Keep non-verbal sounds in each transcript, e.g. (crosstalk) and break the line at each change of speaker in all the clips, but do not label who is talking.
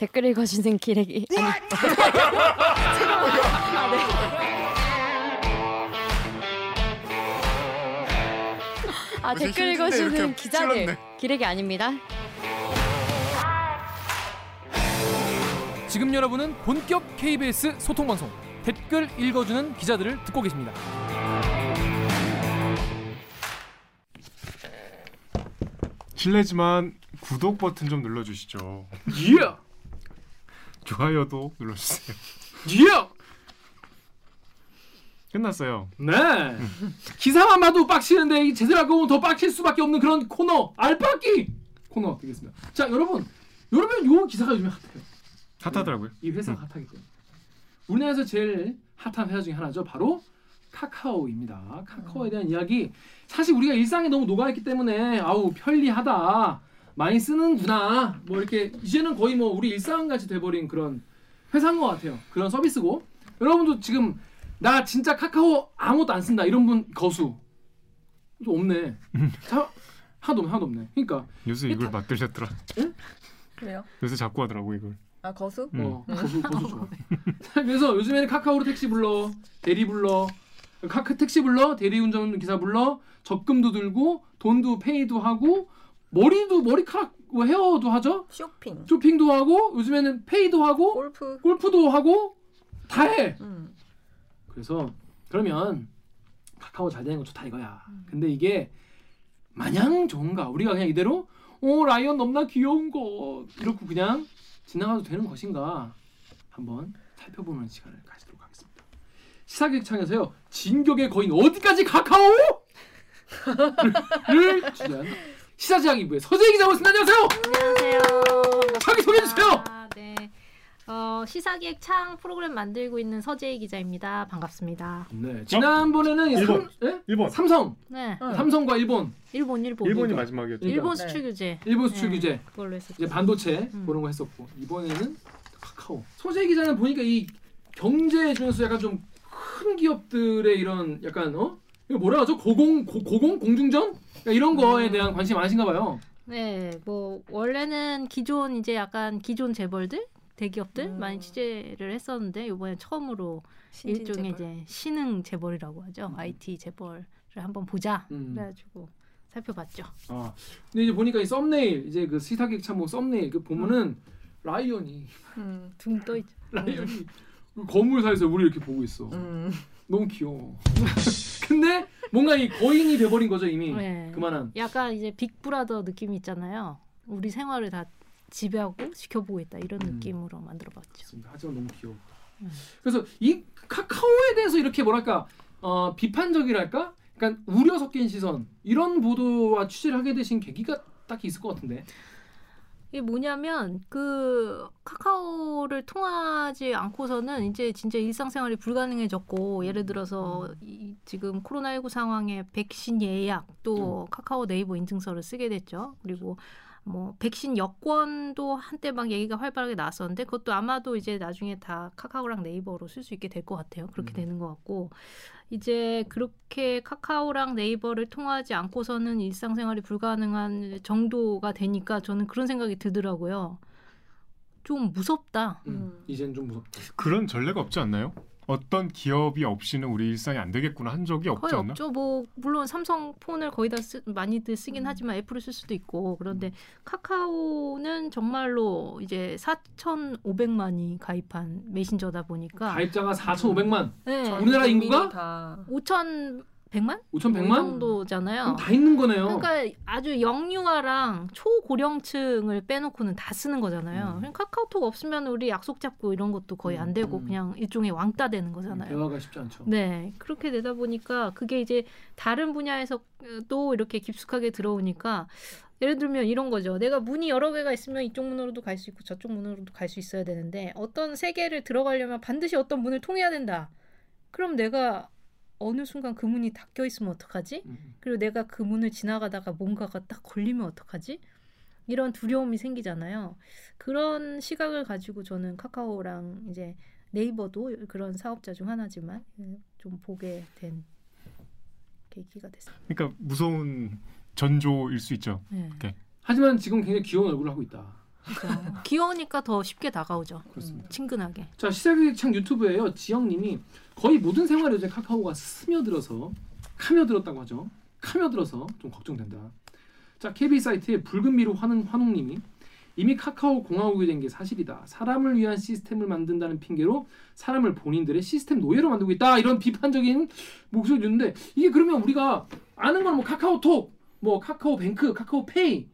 댓글 읽어주는 기레기 아니 (laughs) 아, 네. 아
무슨
댓글 읽어주는 기자들. 기레기 아닙니다.
지금 여러분은 본격 KBS 소통 방송 댓글 읽어주는 기자들을 듣고 계십니다.
실례지만 구독 버튼 좀 눌러주시죠.
예,
좋아요도 눌러주세요.
예.
끝났어요.
네. 기사만 봐도 빡치는데 이 제대로 하고 보면 더 빡칠 수밖에 없는 그런 코너 알빡기 코너 되겠습니다. 자 여러분, 여러분 요 기사가 요즘에 핫해요.
핫하더라고요.
이 회사가 핫하기 때문에 우리나라에서 제일 핫한 회사 중에 하나죠. 바로 카카오입니다. 카카오에 대한 이야기 사실 우리가 일상에 너무 녹아있기 때문에 아우 편리하다 많이 쓰는구나 뭐 이렇게 이제는 거의 뭐 우리 일상같이 돼버린 그런 회사인 것 같아요. 그런 서비스고 여러분도 지금 나 진짜 카카오 아무것도 안 쓴다 이런 분 거수 좀 없네. 자, 하나도 없네, 하나도 없네. 그러니까
요새 이걸 맞들렸더라.
그래요?
요새 자꾸 하더라고 이걸.
아 거수?
음.
어, 거수 거수 좋아. (laughs) (laughs) 그래서 요즘에는 카카오로 택시 불러, 대리 불러, 카카 택시 불러, 대리운전 기사 불러, 적금도 들고, 돈도 페이도 하고, 머리도 머리카락 뭐 헤어도 하죠.
쇼핑,
쇼핑도 하고, 요즘에는 페이도 하고,
골프.
골프도 하고, 다 해.
음.
그래서 그러면 카카오 잘 되는 거 좋다 이거야. 근데 이게 마냥 좋은가? 우리가 그냥 이대로 어 라이언 너무나 귀여운 거 이렇게 그냥 지나가도 되는 것인가? 한번 살펴보는 시간을 가지도록 하겠습니다. 시사기획창에서요 진격의 거인 어디까지 카카오? (laughs) 를 주제한 시사지향 2부의 서재희 기자 모습니다. 안녕하세요.
안녕하세요.
자기 소개해 주세요.
아, 네. 어, 시사기획 창 프로그램 만들고 있는 서재희 기자입니다. 반갑습니다.
네 지난번에는 이
일본.
삼, 예?
일본.
삼성,
네.
응.
삼성과 일본,
일본 일본.
일본이. 마지막이었죠.
일본
네.
수출 규제.
일본 수출
네,
규제.
그걸로 했었죠.
이제 반도체
음.
그런 거 했었고 이번에는 카카오. 소재 기자는 보니까 이 경제 중에서 약간 좀 큰 기업들의 이런 약간 어 이거 뭐라 하죠 고공 고, 고공 공중전 그러니까 이런 거에
음.
대한 관심이 많으신가 봐요.
네, 뭐 원래는 기존 이제 약간 기존 재벌들 대기업들
음.
많이 취재를 했었는데 이번에 처음으로 일종의
재벌.
이제 신흥 재벌이라고 하죠. IT 재벌을 한번 보자.
음.
그래가지고 살펴봤죠.
아 근데 이제 보니까 이 썸네일 이제 그 시사기획 창 뭐 썸네일 그 보면은 라이언이
음.
둥떠 있죠. (laughs)
라이언이 그 건물 사이에서 우리 이렇게 보고 있어.
음.
너무 귀여워. (laughs) 근데 뭔가 이 거인이 돼버린 거죠 이미
네.
그만한.
약간 이제 빅브라더 느낌이 있잖아요. 우리 생활을 다 지배하고 지켜보고 있다 이런
음.
느낌으로 만들어봤죠.
맞습니다. 하지만 너무 귀엽다.
음.
그래서 이 카카오에 대해서 이렇게 뭐랄까 어, 비판적이랄까, 약간 우려 섞인 시선 이런 보도와 취재를 하게 되신 계기가 딱히 있을 것 같은데.
이게 뭐냐면 그 카카오를 통하지 않고서는 이제 진짜 일상생활이 불가능해졌고 예를 들어서 이, 지금 코로나19 상황에 백신 예약 또 카카오 네이버 인증서를 쓰게 됐죠. 그리고 뭐 백신 여권도 한때 막 얘기가 활발하게 나왔었는데 그것도 아마도 이제 나중에 다 카카오랑 네이버로 쓸 수 있게 될 것 같아요. 그렇게
음.
되는 것 같고 이제 그렇게 카카오랑 네이버를 통하지 않고서는 일상생활이 불가능한 정도가 되니까 저는 그런 생각이 들더라고요. 좀 무섭다.
음,
음.
이젠 좀 무섭다.
그런 전례가 없지 않나요? 어떤 기업이 없이는 우리 일상이 안 되겠구나 한 적이 없지
거의
않나?
없죠. 뭐 물론 삼성 폰을 거의 다 쓰, 많이들 쓰긴 하지만 애플을 쓸 수도 있고 그런데 카카오는 정말로 이제 4,500만이 가입한 메신저다 보니까
가입자가 4,500만,
네.
우리나라 인구가?
다
5,100만?
5,100만?
이 정도잖아요.
다 있는 거네요.
그러니까 아주 영유아랑 초고령층을 빼놓고는 다 쓰는 거잖아요.
음.
카카오톡 없으면 우리 약속 잡고 이런 것도 거의 안 되고
음.
그냥 일종의 왕따 되는 거잖아요.
대화가 쉽지 않죠.
네, 그렇게 되다 보니까 그게 이제 다른 분야에서 또 이렇게 깊숙하게 들어오니까 예를 들면 이런 거죠. 내가 문이 여러 개가 있으면 이쪽 문으로도 갈 수 있고 저쪽 문으로도 갈 수 있어야 되는데 어떤 세 개를 들어가려면 반드시 어떤 문을 통해야 된다. 그럼 내가 어느 순간 그 문이 닫혀 있으면 어떡하지?
음.
그리고 내가 그 문을 지나가다가 뭔가가 딱 걸리면 어떡하지? 이런 두려움이 생기잖아요. 그런 시각을 가지고 저는 카카오랑 이제 네이버도 그런 사업자 중 하나지만 음, 좀 보게 된 계기가 됐어요.
그러니까 무서운 전조일 수 있죠.
네.
하지만 지금 굉장히 귀여운 얼굴을 하고 있다.
그죠. 귀여우니까 더 쉽게 다가오죠.
그렇습니다.
친근하게.
자 시작창 유튜브에요. 지영님이 거의 모든 생활에 요새 카카오가 스며들어서 카며들었다고 하죠. 카며들어서 좀 걱정된다. 자 KB 사이트에 붉은 미로 환웅 환웅님이 이미 카카오 공화국이 된 게 사실이다. 사람을 위한 시스템을 만든다는 핑계로 사람을 본인들의 시스템 노예로 만들고 있다. 이런 비판적인 목소리 듣는데 이게 그러면 우리가 아는 건 뭐 카카오톡, 뭐 카카오뱅크, 카카오페이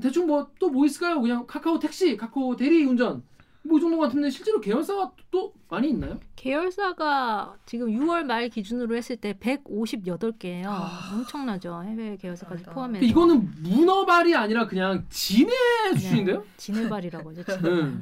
대충 뭐또뭐 있을까요? 그냥 카카오 택시, 카카오 대리 운전 뭐 이 정도 같은데 실제로 계열사가 또 많이 있나요?
계열사가 지금 6월 말 기준으로 했을 때 158개예요.
아.
엄청나죠. 해외 계열사까지
맞아.
포함해서.
이거는 문어발이 아니라 그냥 진해 수준인데요?
진해발이라고 하죠. 진해발.
네. (laughs) 너무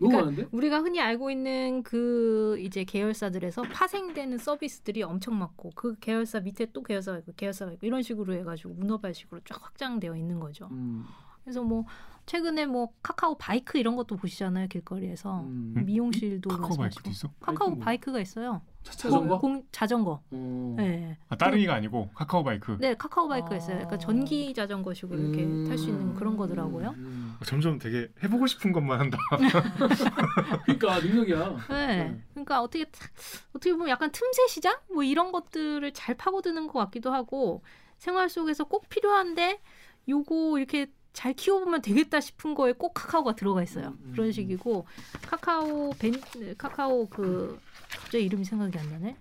그러니까
많은데?
우리가 흔히 알고 있는 그 이제 계열사들에서 파생되는 서비스들이 엄청 많고 그 계열사 밑에 또 계열사가 있고 계열사가 있고 이런 식으로 해가지고 문어발식으로 쫙 확장되어 있는 거죠.
음,
그래서 뭐 최근에 뭐 카카오 바이크 이런 것도 보시잖아요 길거리에서
음.
미용실도
카카오 바이크도
말씀하시고.
있어?
카카오
바이크 뭐?
바이크가 있어요.
자, 자전거?
공, 자전거.
어.
네.
아 따릉이가 아니고 카카오 바이크.
네, 카카오 바이크가
아.
있어요. 그러니까 전기 자전거식으로 이렇게
음.
탈수 있는 그런 거더라고요.
음.
점점 되게 해보고 싶은 것만 한다. (laughs)
그러니까 능력이야.
네.
네.
그러니까 어떻게 타- 어떻게 보면 약간 틈새 시장 뭐 이런 것들을 잘 파고드는 것 같기도 하고 생활 속에서 꼭 필요한데 요거 이렇게 잘 키워보면 되겠다 싶은 거에 꼭 카카오가 들어가 있어요.
음, 음,
그런
음.
식이고 카카오 벤 카카오 그 갑자기 이름이 생각이 안 나네.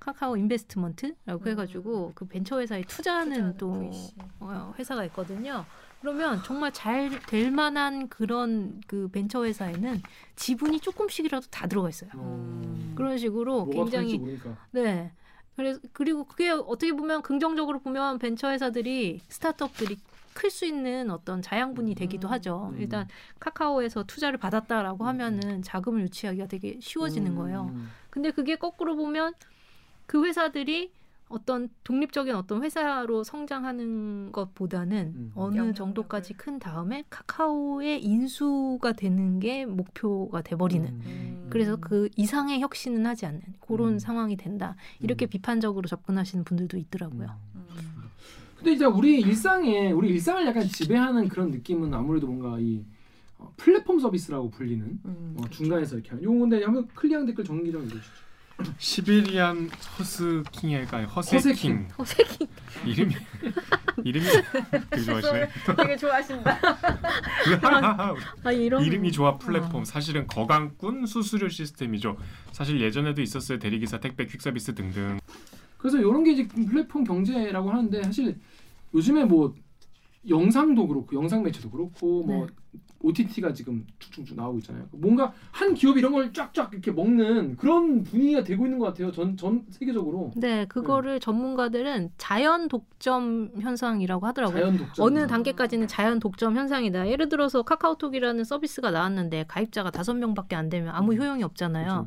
카카오 인베스트먼트라고
음.
해가지고 그 벤처 회사에 투자하는 또
VC.
어, 회사가 있거든요. 그러면 정말 잘 될 만한 그런 그 벤처 회사에는 지분이 조금씩이라도 다 들어가 있어요.
어.
그런 식으로 굉장히. 네. 그래서 그리고 그게 어떻게 보면 긍정적으로 보면 벤처 회사들이 스타트업들이 클 수 있는 어떤 자양분이 되기도
음.
하죠.
음.
일단 카카오에서 투자를 받았다라고
음.
하면은 자금을 유치하기가 되게 쉬워지는
음.
거예요. 근데 그게 거꾸로 보면 그 회사들이 어떤 독립적인 어떤 회사로 성장하는 것보다는
음.
어느. 정도까지 큰 다음에 카카오의 인수가 되는 게 목표가 돼버리는
음.
그래서 그 이상의 혁신은 하지 않는 그런
음.
상황이 된다 이렇게
음.
비판적으로 접근하시는 분들도 있더라고요.
근데 이제 우리 일상에 우리 일상을 약간 지배하는 그런 느낌은 아무래도 뭔가 이 어, 플랫폼 서비스라고 불리는
음.
어, 중간에서 이렇게 하는. 요거 근데 한번 클리앙 댓글 정리 좀 해주시죠.
시베리안 허스킹일까요?
허세킹.
허세킹.
허세킹
이름이 (laughs) 이름이 되게 좋아하시네.
되게 좋아하신다. (laughs)
아 이런
이름이 좋아 플랫폼 사실은 거강꾼 수수료 시스템이죠. 사실 예전에도 있었어요 대리기사 택배 퀵 서비스 등등.
그래서 이런 게 이제 플랫폼 경제라고 하는데 사실 요즘에 뭐 영상도 그렇고 영상 매체도 그렇고 뭐
네.
OTT가 지금 쭉쭉쭉 나오고 있잖아요. 뭔가 한 기업이 이런 걸 쫙쫙 이렇게 먹는 그런 분위기가 되고 있는 것 같아요. 전 전 세계적으로
네 그거를 전문가들은 자연 독점 현상이라고 하더라고요.
자연 독점.
어느 단계까지는 자연 독점 현상이다. 예를 들어서 카카오톡이라는 서비스가 나왔는데 가입자가 다섯 명밖에 안 되면 아무
음.
효용이 없잖아요.
그렇죠.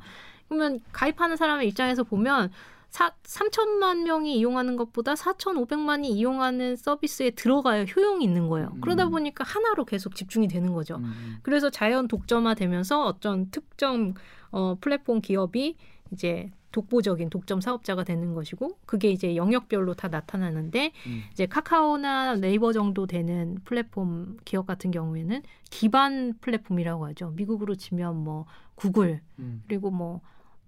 그러면 가입하는 사람의 입장에서 보면 사, 3천만 명이 이용하는 것보다 4,500만이 이용하는 서비스에 들어가야 효용이 있는 거예요.
음.
그러다 보니까 하나로 계속 집중이 되는 거죠.
음.
그래서 자연 독점화되면서 어떤 특정 어, 플랫폼 기업이 이제 독보적인 독점 사업자가 되는 것이고 그게 이제 영역별로 다 나타나는데
음.
이제 카카오나 네이버 정도 되는 플랫폼 기업 같은 경우에는 기반 플랫폼이라고 하죠. 미국으로 치면 뭐 구글
음.
그리고 뭐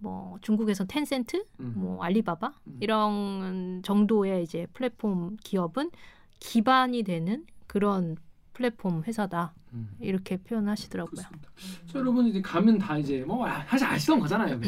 뭐 중국에서 텐센트,
음.
뭐 알리바바
음.
이런 정도의 이제 플랫폼 기업은 기반이 되는 그런 플랫폼 회사다
음.
이렇게 표현하시더라고요.
그렇습니다. 자, 여러분 이제 가면 다 이제 뭐 아, 사실 아시던 거잖아요.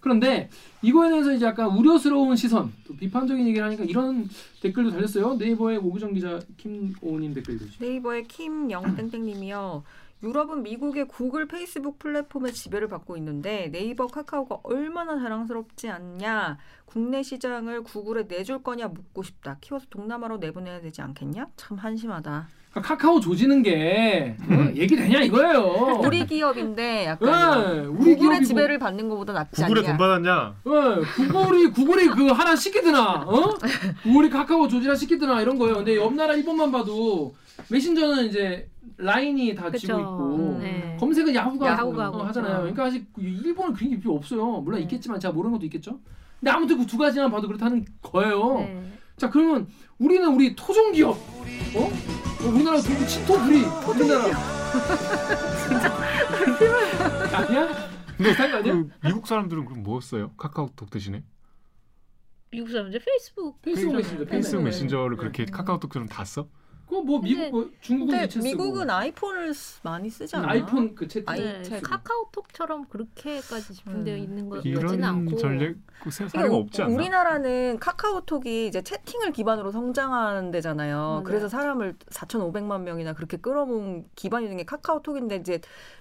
그런데 이거에 대해서 이제 약간 우려스러운 시선, 또 비판적인 얘기를 하니까 이런 댓글도 달렸어요. 네이버의 오구정 기자 김오님 댓글 주시죠.
네이버의 김영땡땡님이요. 유럽은 미국의 구글, 페이스북 플랫폼의 지배를 받고 있는데 네이버, 카카오가 얼마나 자랑스럽지 않냐. 국내 시장을 구글에 내줄 거냐 묻고 싶다. 키워서 동남아로 내보내야 되지 않겠냐? 참 한심하다.
그러니까 카카오 조지는 게 어, 얘기 되냐 이거예요. (laughs)
우리 기업인데 약간
네, 우리
구글의. 지배를 받는 것보다 낫지
구글에
않냐?
돈 받았냐?
네, 구글이 구글이 그 하나 시키드나, 어? (laughs) 구글이 카카오 조지나 시키드나 이런 거예요. 근데 옆 나라 일본만 봐도 메신저는 이제 라인이 다
그쵸.
쥐고 있고
네.
검색은 야후가,
야후가
어,
하고.
하잖아요. 그러니까 아직 일본은 그런 게 필요 없어요. 물론
네.
있겠지만 제가 모르는 것도 있겠죠. 근데 아무튼 그 두 가지만 봐도 그렇다는 거예요.
네.
자 그러면 우리는 우리 토종 기업, 어? 어, 우리나라 도- 친토 부리 우리나라 아니야? 비슷한 거 아니야?
그 미국 사람들은 그럼 뭐 써요? 카카오톡 대신에?
미국 사람들 페이스북
페이스북 메신저.
페이스북
네.
메신저를
네.
그렇게 카카오톡처럼 다 써?
그거 뭐 미국 뭐 중국은
근데. 미국은 아이폰을 쓰- 많이 쓰지 않나?
아이폰 그 채팅.
네,
책.
카카오톡처럼 그렇게까지 집중되어
음.
있는 거 같지는
이런
않고
전략 그 사- 사례가
그러니까
없지 않나?
우리나라는 카카오톡이 이제 채팅을 기반으로 성장하는 데잖아요.
맞아요.
그래서 사람을 4,500만 명이나 그렇게 끌어모은 기반이 된 게 카카오톡인데 이제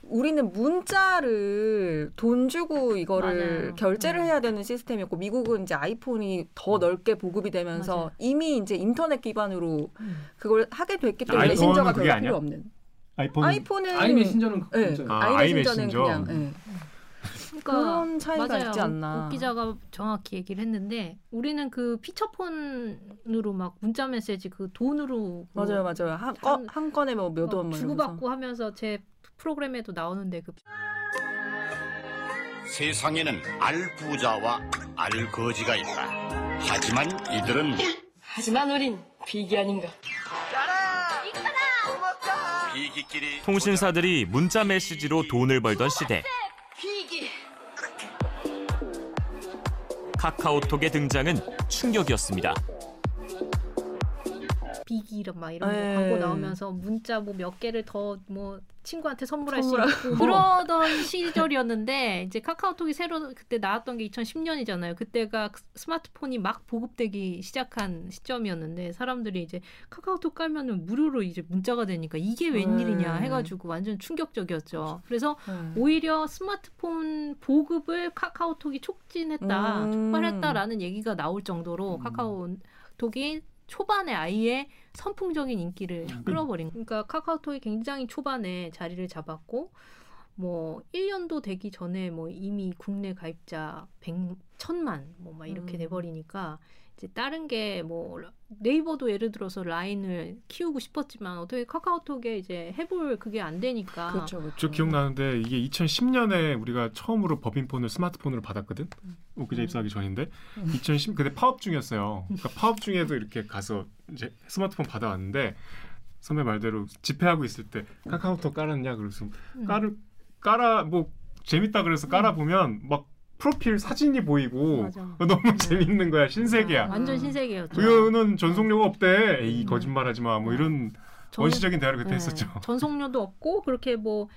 우리는 문자를 돈 주고 이거를
맞아요.
결제를
음.
해야 되는 시스템이었고 미국은 이제 아이폰이 더 넓게 보급이 되면서
맞아요.
이미 이제 인터넷 기반으로
음.
그걸 하게 됐기 때문에 메신저가 별로
아니야?
필요 없는.
아이폰은
아이폰은
아이 메신저는
네.
아,
아이
아이
메신저는
메신저.
그냥 예.
그러니까
그런 차이가
맞아요.
있지 않나.
옥 기자가 정확히 얘기를 했는데 우리는 그 피처폰으로 막 문자 메시지 그 돈으로 그
맞아요, 맞아요. 한, 건,
한-
한 건에
뭐몇막
원, 뭐.
주고받고 하면서 제 프로그램에도 나오는데 그
세상에는 알 부자와 알 거지가 있다. 하지만 이들은
하지만 우린 비기 아닌가.
비기끼리
통신사들이 문자 메시지로 돈을 벌던 시대.
비기.
카카오톡의 등장은 충격이었습니다.
비기 이런 막 이런 거
네.
광고 나오면서 문자 뭐 몇 개를 더 뭐 친구한테 선물할 수
선물하고.
있고 그러던 시절이었는데 이제 카카오톡이 새로 그때 나왔던 게 2010년이잖아요. 그때가 스마트폰이 막 보급되기 시작한 시점이었는데 사람들이 이제 카카오톡 깔면은 무료로 이제 문자가 되니까 이게 웬일이냐
음.
해가지고 완전 충격적이었죠. 그래서
음.
오히려 스마트폰 보급을 카카오톡이 촉진했다,
음.
촉발했다라는 얘기가 나올 정도로
음.
카카오 톡이 초반에 아예 선풍적인 인기를
음.
끌어버린. 그러니까 카카오톡이 굉장히 초반에 자리를 잡았고 뭐 1년도 되기 전에 뭐 이미 국내 가입자 100, 1000만 뭐 막 이렇게
음.
돼 버리니까 이제 다른 게 뭐 네이버도 예를 들어서 라인을 키우고 싶었지만 어떻게 카카오톡에 이제 해볼 그게 안 되니까
그렇죠, 그렇죠.
저 기억나는데 이게 2010년에 우리가 처음으로 법인폰을 스마트폰으로 받았거든. 옥기자 입사하기 전인데
음.
2010 그때 파업 중이었어요. 그러니까 파업 중에도 이렇게 가서 이제 스마트폰 받아왔는데 선배 말대로 집회하고 있을 때 카카오톡 깔았냐 그래서
음.
깔을 깔아 뭐 재밌다 그래서 깔아 보면 막 프로필 사진이 보이고
맞아. (laughs)
너무 재밌는 거야 신세계야.
아, 완전 신세계였죠.
그거는 전속료가 없대. 에이
음.
거짓말하지 마. 뭐 이런
전-
원시적인 대화를 그때
네,
했었죠. (laughs)
전속료도 없고 그렇게 뭐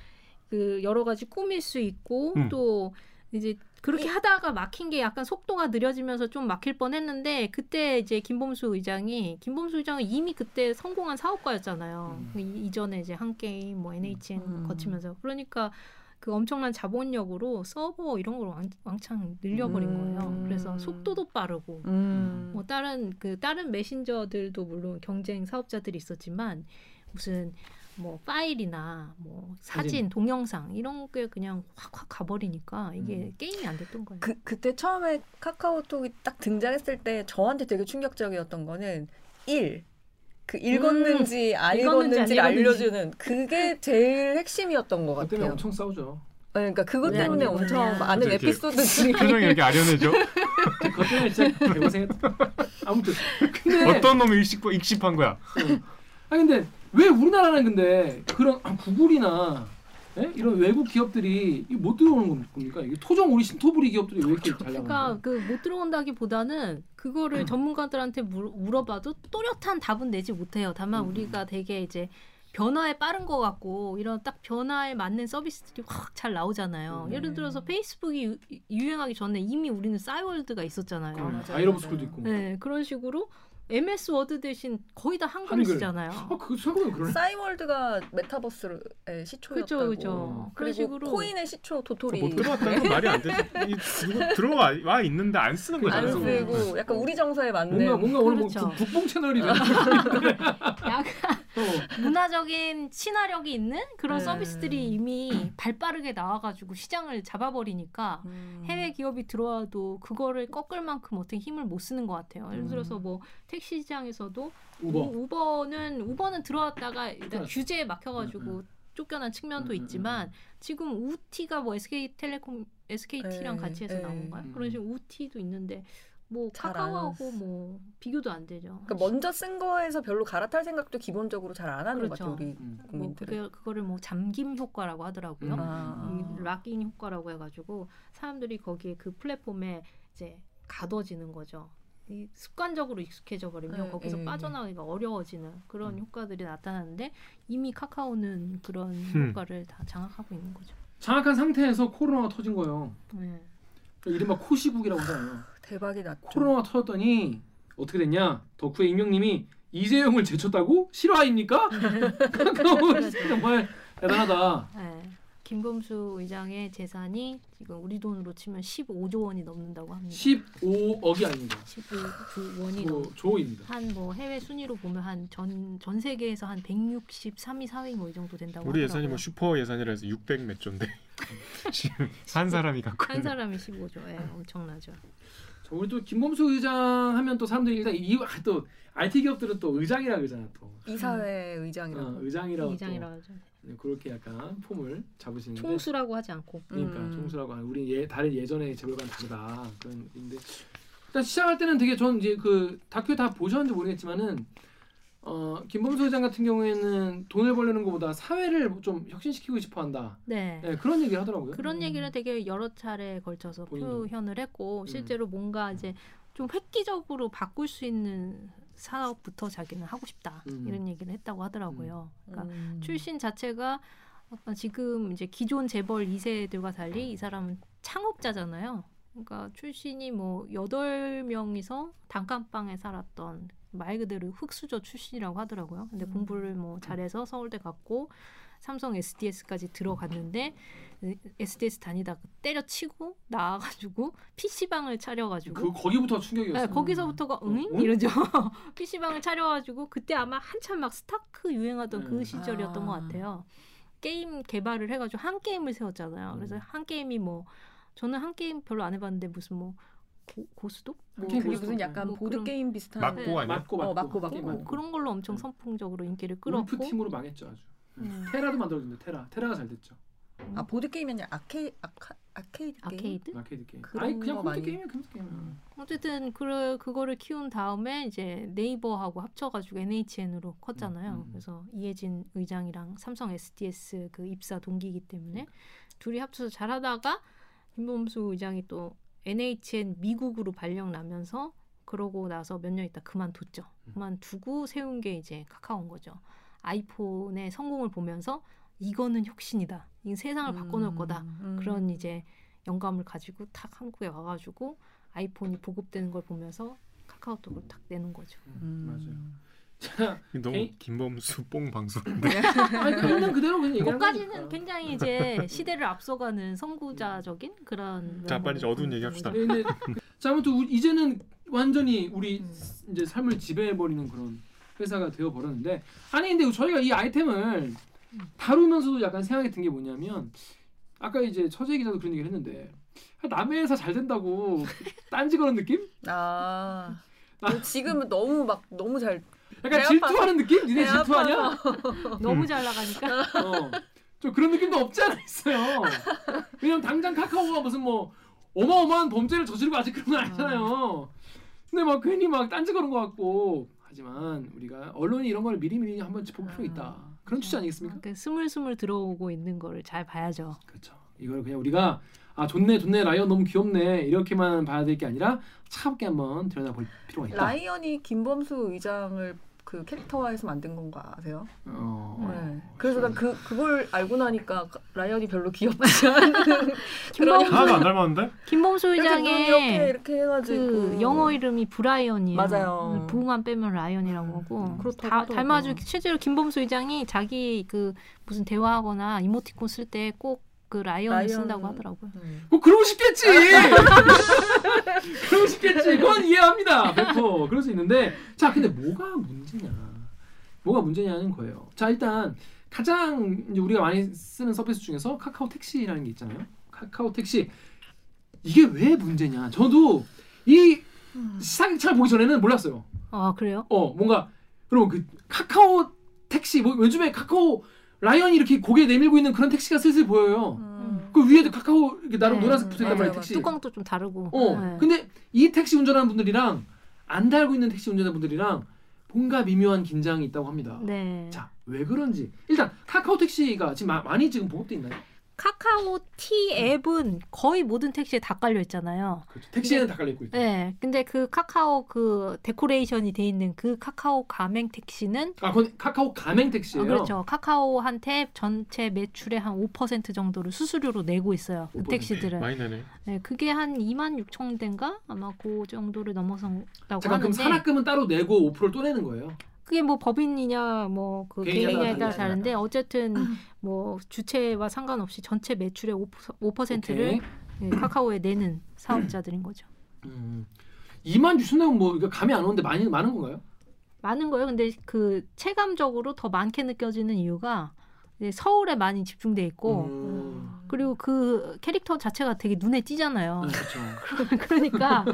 그 여러 가지 꾸밀 수 있고
음.
또 이제 그렇게 하다가 막힌 게 약간 속도가 느려지면서 좀 막힐 뻔했는데 그때 이제 김범수 의장이 김범수 의장은 이미 그때 성공한 사업가였잖아요. 그 이- 이전에 이제 한 게임 뭐 NHN
음.
거치면서 그러니까 그 엄청난 자본력으로 서버 이런 걸 왕, 왕창 늘려버린
음.
거예요. 그래서 속도도 빠르고
음.
뭐 다른 그 다른 메신저들도 물론 경쟁 사업자들이 있었지만 무슨 뭐 파일이나 뭐 사진,
사진.
동영상 이런 게 그냥 확확 가버리니까 이게
음.
게임이 안 됐던 거예요.
그 그때 처음에 카카오톡이 딱 등장했을 때 저한테 되게 충격적이었던 거는 1. 그 읽었는지 안
음. 읽었는지 안 읽었는지.
알려주는 그게 제일 핵심이었던 것 같아요.
엄청 싸우죠.
그러니까 그것
왜
때문에
안
엄청
읽었냐.
많은 에피소드들이 (laughs)
표정이 이렇게 아련해져.
그것 때문에 진짜 개고생했다. 아무튼 근데
어떤 놈이 익십, 익십한 거야.
아 근데 왜 우리나라는 근데 그런 구글이나 예? 이런 외국 기업들이 이못 들어오는 겁니까? 이게 토종 우리 신토부리 기업들이 왜 이렇게 잘
그러니까 그 못 들어온다기보다는 그거를 전문가들한테 물, 물어봐도 또렷한 답은 내지 못해요. 다만
음.
우리가 되게 이제 변화에 빠른 것 같고 이런 딱 변화에 맞는 서비스들이 확 잘 나오잖아요.
음.
예를 들어서 페이스북이 유, 유행하기 전에 이미 우리는 싸이월드가 있었잖아요.
거예요?
맞아요,
아이러브
맞아요.
스쿨도 있고.
네, 그런 식으로 MS 워드 대신 거의 다 한글을
한글.
쓰잖아요.
아, 그 생각보다 그러네.
싸이월드가 메타버스의 시초였다고.
그죠, 그죠. 그런 식으로
코인의 시초 도토리.
못 들어왔다는 건 말이 안 되지. 들어와 와 있는데 안 쓰는 거잖아.
안. 쓰고 약간 우리 정서에 맞는.
뭔가 뭔가 오늘 뭐
그렇죠.
국- 국뽕 채널이 된 (laughs)
약간
어.
문화적인 친화력이 있는 그런
네.
서비스들이 이미 발빠르게 나와가지고 시장을 잡아버리니까
음.
해외 기업이 들어와도 그거를 꺾을 만큼 어떻게 힘을 못 쓰는 것 같아요. 예를 들어서 뭐 택시 시장에서도
우버.
우- 우버는 우버는 들어왔다가 일단. 규제에 막혀가지고
음,
쫓겨난 측면도
음, 음,
있지만 지금 우티가 뭐 SK텔레콤 SKT랑
네,
같이 해서
네.
나온 건가요?
음.
그런 식으로 우티도 있는데
뭐잘
카카오하고 안뭐 비교도 안 되죠.
그러니까 먼저 쓴 거에서 별로 갈아탈 생각도 기본적으로 잘 안 하는 것
그렇죠.
같아요 우리
음.
뭐
국민들은.
그게 그거를 뭐 잠김 효과라고 하더라고요.
음.
아.
이 락인 효과라고 해가지고 사람들이 거기에 그 플랫폼에 이제 가둬지는 거죠. 이 습관적으로 익숙해져 버리면
네,
거기서
네,
빠져나가기가 어려워지는 그런
음.
효과들이 나타나는데 이미 카카오는 그런
음.
효과를 다 장악하고 있는 거죠.
장악한 상태에서 코로나가 터진 거예요.
네.
이른바 코시국이라고 하잖아요.
대박이 났죠.
코로나가 터졌더니 어떻게 됐냐? 덕후의 익명님이 이재용을 제쳤다고? 실화입니까? (laughs) 카카오 정말 (laughs) 대단하다.
네. 김범수 의장의 재산이 지금 우리 돈으로 치면 15조 원이 넘는다고 합니다.
15억이 아닙니다.
15조 원이 넘.
뭐 조입니다.
한 뭐 해외 순위로 보면 한 전 전 세계에서 한 163위 4위 뭐 이 정도 된다고
우리
하더라고요.
예산이 뭐 슈퍼 예산이라 해서 600 몇 조인데 (laughs) 지금 한 사람이 갖고
한 사람이 15조. 예, 엄청나죠.
자, 우리 또 김범수 의장 하면 또 사람들이 일단 이또 IT 기업들은 또 의장이라 그러잖아 또.
이사회 의장이라고.
어, 의장이라고
이장이라고 하죠.
또 그렇게 약간 폼을 잡으시는데
총수라고 하지 않고.
그러니까
음.
총수라고 하는 우리 예 다른 예전의 재벌과는 다르다 그런 인데 일단 시작할 때는 되게 전 이제 그 다큐 다 보셨는지 모르겠지만은 어 김범수 의장 같은 경우에는 돈을 벌려는 것보다 사회를 좀 혁신시키고 싶어한다
네.
네, 그런 얘기 하더라고요.
그런 얘기를 되게 여러 차례 걸쳐서
본인도.
표현을 했고
음.
실제로 뭔가 이제 좀 획기적으로 바꿀 수 있는 사업부터 자기는 하고 싶다
음.
이런 얘기를 했다고 하더라고요. 그러니까
음.
출신 자체가 약간 지금 이제 기존 재벌 2세들과 달리 이 사람은 창업자잖아요. 그러니까 출신이 뭐 여덟 명이서 단칸방에 살았던 말 그대로 흙수저 출신이라고 하더라고요. 근데
음.
공부를 뭐 잘해서 서울대 갔고 삼성 SDS까지 들어갔는데 SDS 다니다 때려치고 나와가지고 PC방을 차려가지고
그 거기부터 충격이었어요.
네, 거기서부터가 응?
응?
이러죠. (laughs) PC방을 차려가지고 그때 아마 한참 막 스타크 유행하던 그
음.
시절이었던 것
아.
같아요. 게임 개발을 해가지고 한 게임을 세웠잖아요. 그래서
음.
한 게임이 뭐 저는 한 게임 별로 안 해봤는데 무슨 뭐 고, 고수도? 한뭐
그게
고스톱.
무슨 약간
뭐
보드 게임 비슷한
맞고 아니야?
맞고
어,
맞고
맞고,
게임
맞고.
뭐 그런 걸로 엄청
음.
선풍적으로 인기를
울프
끌었고
팀으로 망했죠 아주.
음.
테라도 만들어준대 테라 테라가 잘 됐죠.
아 보드 게임이 아니라 아케 아카 아케이드 게임.
아케이드?
아케이드 게임.
그런
아니 그냥
거
컴퓨터
많이-
게임이야 컴퓨터 게임. 음.
어쨌든 그 그거를 키운 다음에 이제 네이버하고 합쳐가지고 NHN으로 컸잖아요.
음, 음.
그래서 이해진 의장이랑 삼성 SDS 그 입사 동기이기 때문에 둘이 합쳐서 잘하다가 김범수 의장이 또 NHN 미국으로 발령 나면서 그러고 나서 몇 년 있다 그만뒀죠.
음.
그만두고 세운 게 이제 카카오인 거죠. 아이폰의 성공을 보면서 이거는 혁신이다. 이 세상을 바꿔놓을 거다.
음.
그런 이제 영감을 가지고 탁 한국에 와가지고 아이폰이 보급되는 걸 보면서 카카오톡을 탁 내는 거죠.
음, 맞아요.
음.
자, (laughs)
너무
개인-
김범수 뽕 방송.
아니 그 있는 그대로 그냥
그까지는. 굉장히 이제 시대를 앞서가는 선구자적인 그런.
자, 빨리 어두운
보이는
얘기 합시다.
거죠.
네, 근데 자 아무튼 우- 이제는 완전히 우리
음.
이제 삶을 지배해 버리는 그런 회사가 되어 버렸는데 아니 근데 저희가 이 아이템을 다루면서도 약간 생각이 든 게 뭐냐면 아까 이제 처제 기자도 그런 얘기를 했는데 남의 회사 잘 된다고 (laughs) 딴지 거는 느낌?
아
아.
지금은 너무 막 너무 잘
약간
배
질투하는 느낌? 니네
배
질투하냐? (laughs)
너무 잘 나가니까.
어. 좀 그런 느낌도 없지 않아 있어요. 왜냐면 당장 카카오가 무슨 뭐 어마어마한 범죄를 저지르고 아직 그런 건 아니잖아요. 근데 막 괜히 막 딴지 거는 것 같고 하지만 우리가 언론이 이런 걸 미리미리 한번 짚어볼 필요 있다. 그런 취지 아니겠습니까?
그 스물스물 들어오고 있는 거를 잘 봐야죠.
그렇죠. 이걸 그냥 우리가 아 좋네 좋네 라이언 너무 귀엽네 이렇게만 봐야 될 게 아니라 차갑게 한번 들여다볼 필요가 있다.
라이언이 김범수 의장을 그 캐릭터화해서 만든 건가 아세요?
어,
네. 그래서 난 그 그걸 알고 나니까 라이언이 별로 귀엽지 않은 (laughs) 그런
김범수-
하나도 안 닮았는데?
김범수
이렇게 눈 이렇게
의장의
이렇게 해가지고
그 영어 이름이 브라이언이에요.
맞아요.
브만 빼면 라이언이라고 하고
음,
그렇다고
다
하더라고요.
닮아주 실제로 김범수 의장이 자기 그 무슨 대화하거나 이모티콘 쓸 때 꼭 그 라이언을
라이언.
쓴다고 하더라고요.
음.
뭐 그러고 싶겠지. 그러고 싶겠지. 그건 이해합니다. 100%. 그럴 수 있는데 자 근데 뭐가 문제냐? 뭐가 문제냐는 거예요. 자 일단 가장 이제 우리가 많이 쓰는 서비스 중에서 카카오 택시라는 게 있잖아요. 카카오 택시 이게 왜 문제냐? 저도 이 사기차를 보기 전에는 몰랐어요.
아 그래요?
어 뭔가 그럼 그 카카오 택시 뭐 요즘에 카카오 라이언이 이렇게 고개 내밀고 있는 그런 택시가 슬슬 보여요.
음.
그 위에도 카카오 이렇게 나름
네.
노란색 붙어 있단 말이야. 택시.
뚜껑도 좀 다르고.
어.
네.
근데 이 택시 운전하는 분들이랑 안 달고 있는 택시 운전하는 분들이랑 뭔가 미묘한 긴장이 있다고 합니다.
네.
자, 왜 그런지 일단 카카오 택시가 지금 마- 많이 지금 보급돼 있나요?
카카오 T 앱은 거의 모든 택시에 다 깔려 있잖아요.
그렇죠. 택시에는 다 깔려 있고 있죠.
네. 근데 그 카카오 그 데코레이션이 돼 있는 그 카카오 가맹 택시는
아, 그건 카카오 가맹
어,
택시예요.
그렇죠. 카카오한테 전체 매출의 한 5% 정도를 수수료로 내고 있어요. 그
5%.
택시들은.
많이 나네.
네, 그게 한 2만 6천 대인가 아마 그 정도를 넘어섰다고
잠깐 그럼
하는데
산악금은 따로 내고 5%를 또 내는 거예요.
그게 뭐 법인이냐 뭐그
개인이냐
개인이냐에 따라 다른데 어쨌든 뭐 주체와 상관없이 전체 매출의 5%를
오케이.
카카오에 내는 사업자들인 거죠.
음. 2만 6천 내면 뭐 이거 감이 안 오는데 많이 많은 건가요?
많은 거예요. 근데 그 체감적으로 더 많게 느껴지는 이유가 서울에 많이 집중돼 있고
음.
그리고 그 캐릭터 자체가 되게 눈에 띄잖아요.
그렇죠. (laughs)
그러니까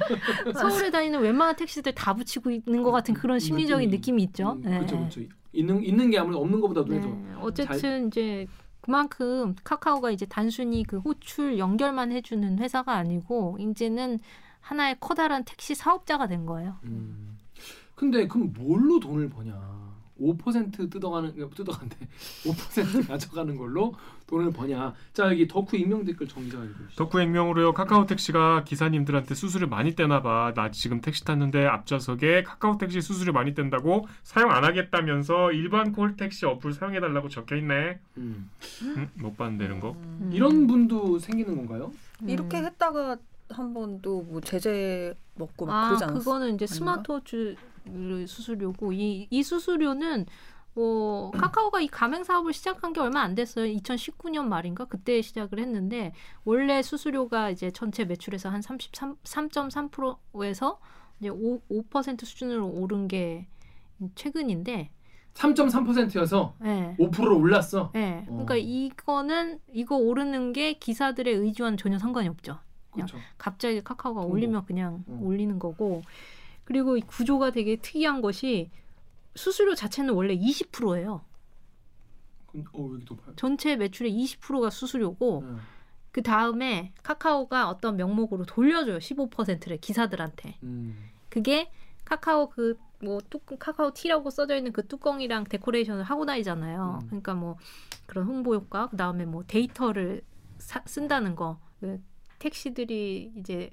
서울에 다니는 웬만한 택시들 다 붙이고 있는 것 같은 그런 심리적인 느낌이 있죠.
음,
네.
그렇죠, 그렇죠. 있는 있는 게 아무래도 없는 것보다 눈에 더
네. 어쨌든 이제 그만큼 카카오가 이제 단순히 그 호출 연결만 해주는 회사가 아니고 이제는 하나의 커다란 택시 사업자가 된 거예요.
음. 근데 그럼 뭘로 돈을 버냐? 5% 뜯어가는 뜯어간대. 5% (laughs) (laughs) 가져가는 걸로 돈을 버냐? 자 여기 덕후 익명 댓글 읽고 있어.
덕후 익명으로요. 카카오 택시가 기사님들한테 수수료 많이 떼나 봐. 나 지금 택시 탔는데 앞좌석에 카카오 택시 수수료 많이 뗀다고 사용 안 하겠다면서 일반 콜 택시 어플 사용해 달라고 적혀 있네.
음.
음, 못 이런 거.
음.
이런 분도 생기는 건가요?
이렇게
음.
했다가 한 번도 뭐 제재 먹고 막
아,
그러지 않았어?
그거는 이제
아닌가?
스마트워치 수수료고 이, 이 수수료는 뭐 카카오가 이 가맹 사업을 시작한 게 얼마 안 됐어요. 2019년 말인가 그때 시작을 했는데 원래 수수료가 이제 전체 매출에서 한 33, 3.3%에서 이제 5, 5% 수준으로 오른 게 최근인데
3.3%여서
예.
5%로 올랐어.
예.
어.
그러니까 이거는 이거 오르는 게 기사들의 의지와는 전혀 상관이 없죠.
그렇죠.
갑자기 카카오가
통보.
올리면 그냥
음.
올리는 거고 그리고 이 구조가 되게 특이한 것이 수수료 자체는 원래 20%예요.
그럼 어.
전체 매출의 20%가 수수료고
네.
그 다음에 카카오가 어떤 명목으로 돌려줘요. 15%를 기사들한테.
음.
그게 카카오 그 뭐 뚜껑 카카오 T라고 써져 있는 그 뚜껑이랑 데코레이션을 하고 다니잖아요.
음.
그러니까 뭐 그런 홍보 효과 그 다음에 뭐 데이터를 사- 쓴다는 거. 그 택시들이 이제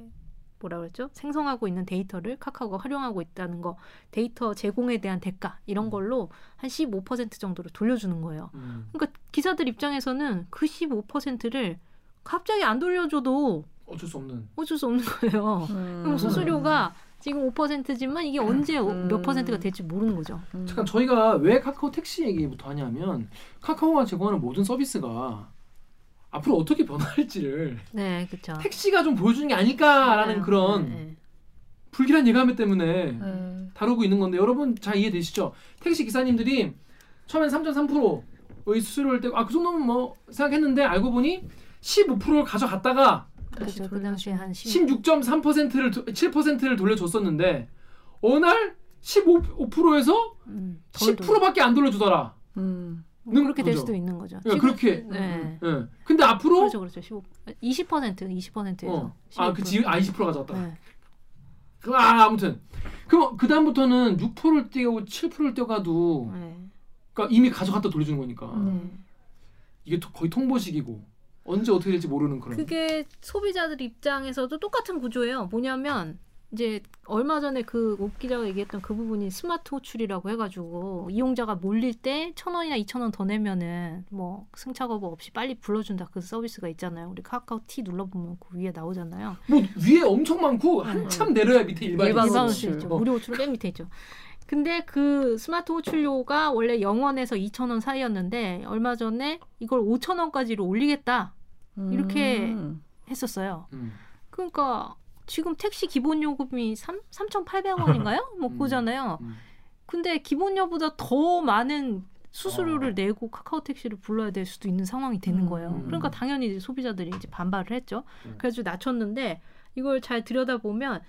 뭐라 그랬죠? 생성하고 있는 데이터를 카카오가 활용하고 있다는 거. 데이터 제공에 대한 대가 이런 걸로 한 15% 정도를 돌려주는 거예요.
음.
그러니까 기사들 입장에서는 그 15%를 갑자기 안 돌려줘도
어쩔 수 없는.
어쩔 수 없는 거예요.
음.
그럼 수수료가 지금 5%지만 이게 언제
음.
몇 퍼센트가 될지 모르는 거죠.
음.
잠깐 저희가 왜 카카오 택시 얘기부터 하냐면 카카오가 제공하는 모든 서비스가 앞으로 어떻게 변화할지를
네, 그렇죠.
택시가 좀 보여주는 게 아닐까라는 그런
네,
불길한 예감 때문에
네.
다루고 있는 건데 여러분 잘 이해되시죠? 택시 기사님들이 처음엔 3.3%의 수수료를 떼고 아그 정도면 뭐 생각했는데 알고 보니 15%를 가져갔다가
그렇죠. 그 당시에 한 10,
16.3%를 7%를 돌려줬었는데 어느 날 15%에서
음, 덜 돌-
10%밖에 안 돌려주더라.
음.
뭐 그렇게 될
거죠.
수도 있는 거죠.
예,
지금-
그렇게.
네.
예. 근데 앞으로
그렇죠, 그렇죠. 15, 20% 20%에서
어. 아, 그 지금 아 20% 가져갔다.
네.
그, 아, 아무튼. 그럼 그 다음부터는 6%를 떼고 7%를 떼가도
네.
그러니까 이미 가져갔다 돌려주는 거니까
네.
이게 토- 거의 통보식이고 언제 어떻게 될지 모르는 그런.
그게 소비자들 입장에서도 똑같은 구조예요. 뭐냐면 이제 얼마 전에 그 옥 기자가 얘기했던 그 부분이 스마트 호출이라고 해가지고 이용자가 몰릴 때 천 원이나 이천 원 더 내면은 뭐 승차 거부 없이 빨리 불러준다 그 서비스가 있잖아요. 우리 카카오 T 눌러보면 그 위에 나오잖아요.
뭐 위에 엄청 많고 한참 내려야 밑에 일반
일반
일반
호출.
호출 있죠.
어.
무료 호출은 맨 밑에 있죠. 근데 그 스마트 호출료가 원래 0원에서 2천 원 사이였는데 얼마 전에 이걸 5천 원까지로 올리겠다 이렇게
음.
했었어요.
음.
그러니까 지금 택시 기본 요금이 3 3,800원인가요? (laughs) 뭐
음.
그거잖아요.
음.
근데 기본료보다 더 많은 수수료를
어.
내고 카카오 택시를 불러야 될 수도 있는 상황이 되는
음.
거예요. 그러니까 당연히 이제 소비자들이 이제 반발을 했죠.
음.
그래서 낮췄는데 이걸 잘 들여다보면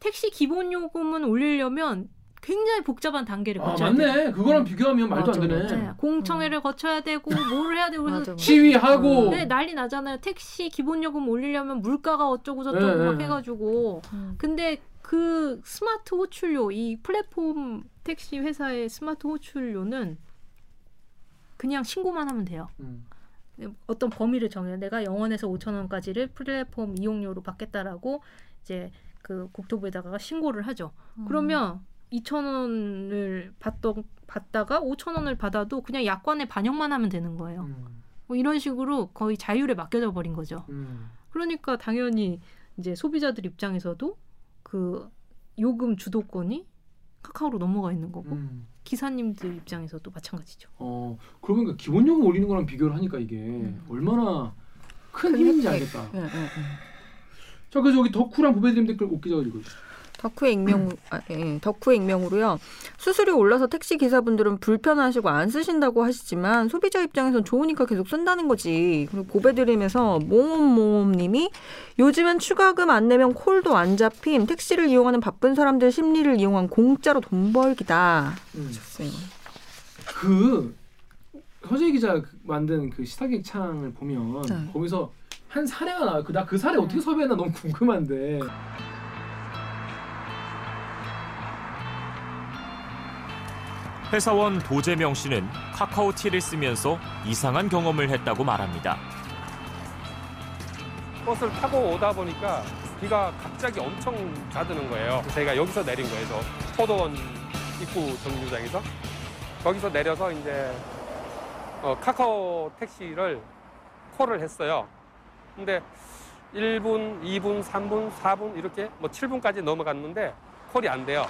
택시 기본 요금은 올리려면 굉장히 복잡한 단계를
아
거쳐야 돼요.
맞네. 그거랑 비교하면 말도
맞아,
안 되네.
맞아.
네, 공청회를 거쳐야 되고 뭐를 해야 되고 그래서.
시위하고
네, 난리 나잖아요. 택시 기본 요금 올리려면 물가가 어쩌고 저쩌고
네,
막
네.
해가지고
음.
근데 그 스마트 호출료 이 플랫폼 택시 회사의 스마트 호출료는 그냥 신고만 하면 돼요.
음.
어떤 범위를 정해요. 내가 0원에서 5천 원까지를 플랫폼 이용료로 받겠다라고 이제 그 국토부에다가 신고를 하죠.
음.
그러면 2천 원을 받던 받다가 5천 원을 받아도 그냥 약관에 반영만 하면 되는 거예요.
음.
뭐 이런 식으로 거의 자율에 맡겨져 버린 거죠.
음.
그러니까 당연히 이제 소비자들 입장에서도 그 요금 주도권이 카카오로 넘어가 있는 거고
음.
기사님들 입장에서도 마찬가지죠.
어 그러면 그 기본 요금 올리는 거랑 비교를 하니까 이게 얼마나
큰큰
힘인지. 알겠다.
응, 응, 응.
자 그래서 여기 덕후랑 부배드림 댓글 옥 기자가 읽어주시죠.
덕후의 익명, 아, 예, 덕후의 익명으로요. 수수료 올라서 택시 기사분들은 불편하시고 안 쓰신다고 하시지만 소비자 입장에선 좋으니까 계속 쓴다는 거지. 그리고 고배드림에서 모험모험님이 요즘은 추가금 안 내면 콜도 안 잡힘. 택시를 이용하는 바쁜 사람들 심리를 이용한 공짜로 돈 벌기다.
음. 그 허재 기자 그 만든 그 시사객 창을 보면
네.
거기서 한 사례가 나와. 그 사례 어떻게 섭외했나 너무 궁금한데.
회사원 도재명 씨는 카카오 티를 쓰면서 이상한 경험을 했다고 말합니다.
버스를 타고 오다 보니까 비가 갑자기 엄청 잦드는 거예요. 저희가 여기서 내린 거예요. 저 포도원 입구 정류장에서 거기서 내려서 이제 어, 카카오 택시를 콜을 했어요. 근데 1분, 2분, 3분, 4분 이렇게 뭐 7분까지 넘어갔는데 콜이 안 돼요.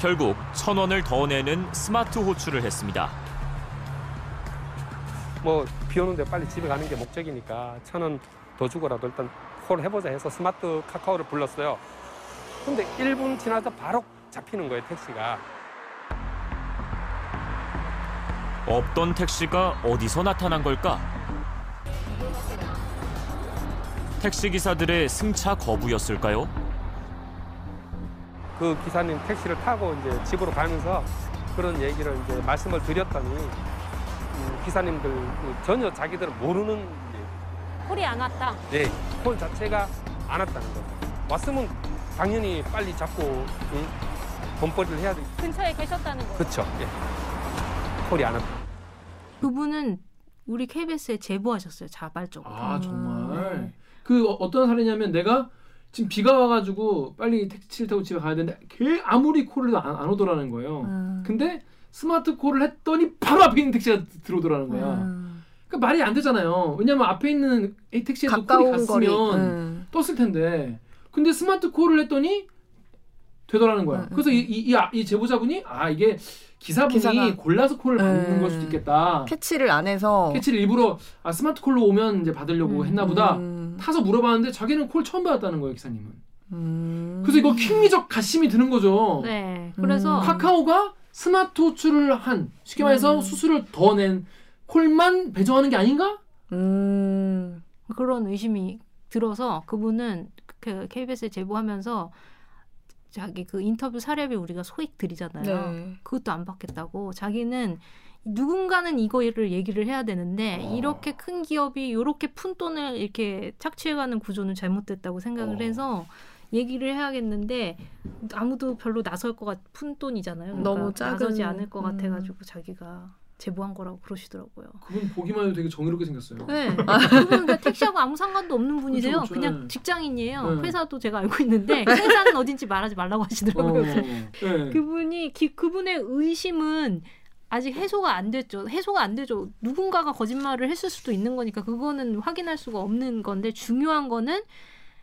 결국 천 원을 더 내는 스마트 호출을 했습니다.
뭐 비 오는데 빨리 집에 가는 게 목적이니까 천 원 더 주고라도 일단 콜 해보자 해서 스마트 카카오를 불렀어요. 근데 1분 지나서 바로 잡히는 거예요 택시가.
없던 택시가 어디서 나타난 걸까? 택시 기사들의 승차 거부였을까요?
그 기사님 택시를 타고 이제 집으로 가면서 그런 얘기를 이제 말씀을 드렸더니 음, 기사님들 전혀 자기들은 모르는
콜이 안 왔다.
예, 콜 자체가 안 왔다는 거죠. 왔으면 당연히 빨리 잡고 응? 돈벌이를 해야 돼.
근처에 계셨다는 거.
그렇죠. 예. 콜이 안 왔다.
그분은 우리 KBS에 제보하셨어요. 자발적으로.
아 정말
네.
그 어, 어떤 사례냐면 내가 지금 비가 와가지고 빨리 택시를 타고 집에 가야 되는데 걔 아무리 콜을 안, 안 오더라는 거예요.
음.
근데 스마트 콜을 했더니 바로 앞에 있는 택시가 들어오더라는 거야.
음.
그러니까 말이 안 되잖아요. 왜냐면 앞에 있는 이 택시에도 콜이 갔으면.
음.
떴을 텐데. 근데 스마트 콜을 했더니 되더라는 거야.
음,
그래서 이, 이, 이, 아- 이 제보자분이 아 이게 기사분이
기사가-
골라서 콜을 받는
음.
걸 수도 있겠다.
캐치를 안 해서
캐치를 일부러 아, 스마트 콜로 오면 이제 받으려고
음,
했나 보다.
음.
타서 물어봤는데 자기는 콜 처음 받았다는 거예요, 기사님은.
음.
그래서 이거 킹리적 가심이 드는 거죠.
네. 그래서
음.
카카오가 스마트 호출을 한 쉽게 말해서
음.
수수료를 더 낸 콜만 배정하는 게 아닌가?
음.
그런 의심이 들어서 그분은 그 KBS에 제보하면서 자기 그 인터뷰 사례비 우리가 소액 드리잖아요.
네.
그것도 안 받겠다고 자기는 누군가는 이거를 얘기를 해야 되는데
어.
이렇게 큰 기업이 이렇게 푼 돈을 이렇게 착취해가는 구조는 잘못됐다고 생각을
어.
해서 얘기를 해야겠는데 아무도 별로 나설 것 같, 푼 돈이잖아요. 그러니까
너무 작은-
나서지 않을 것
음.
같아가지고 자기가 제보한 거라고 그러시더라고요.
그분 보기만 해도 되게 정의롭게 생겼어요.
네. 그분 그 택시하고 아무 상관도 없는 분이세요.
그쵸, 그쵸.
그냥
네.
직장인이에요.
네.
회사도 제가 알고 있는데 그 회사는 어딘지 말하지 말라고
어,
하시더라고요. 그래서
네.
그분이 기- 그분의 의심은 아직 해소가 안 됐죠. 해소가 안 되죠. 누군가가 거짓말을 했을 수도 있는 거니까 그거는 확인할 수가 없는 건데 중요한 거는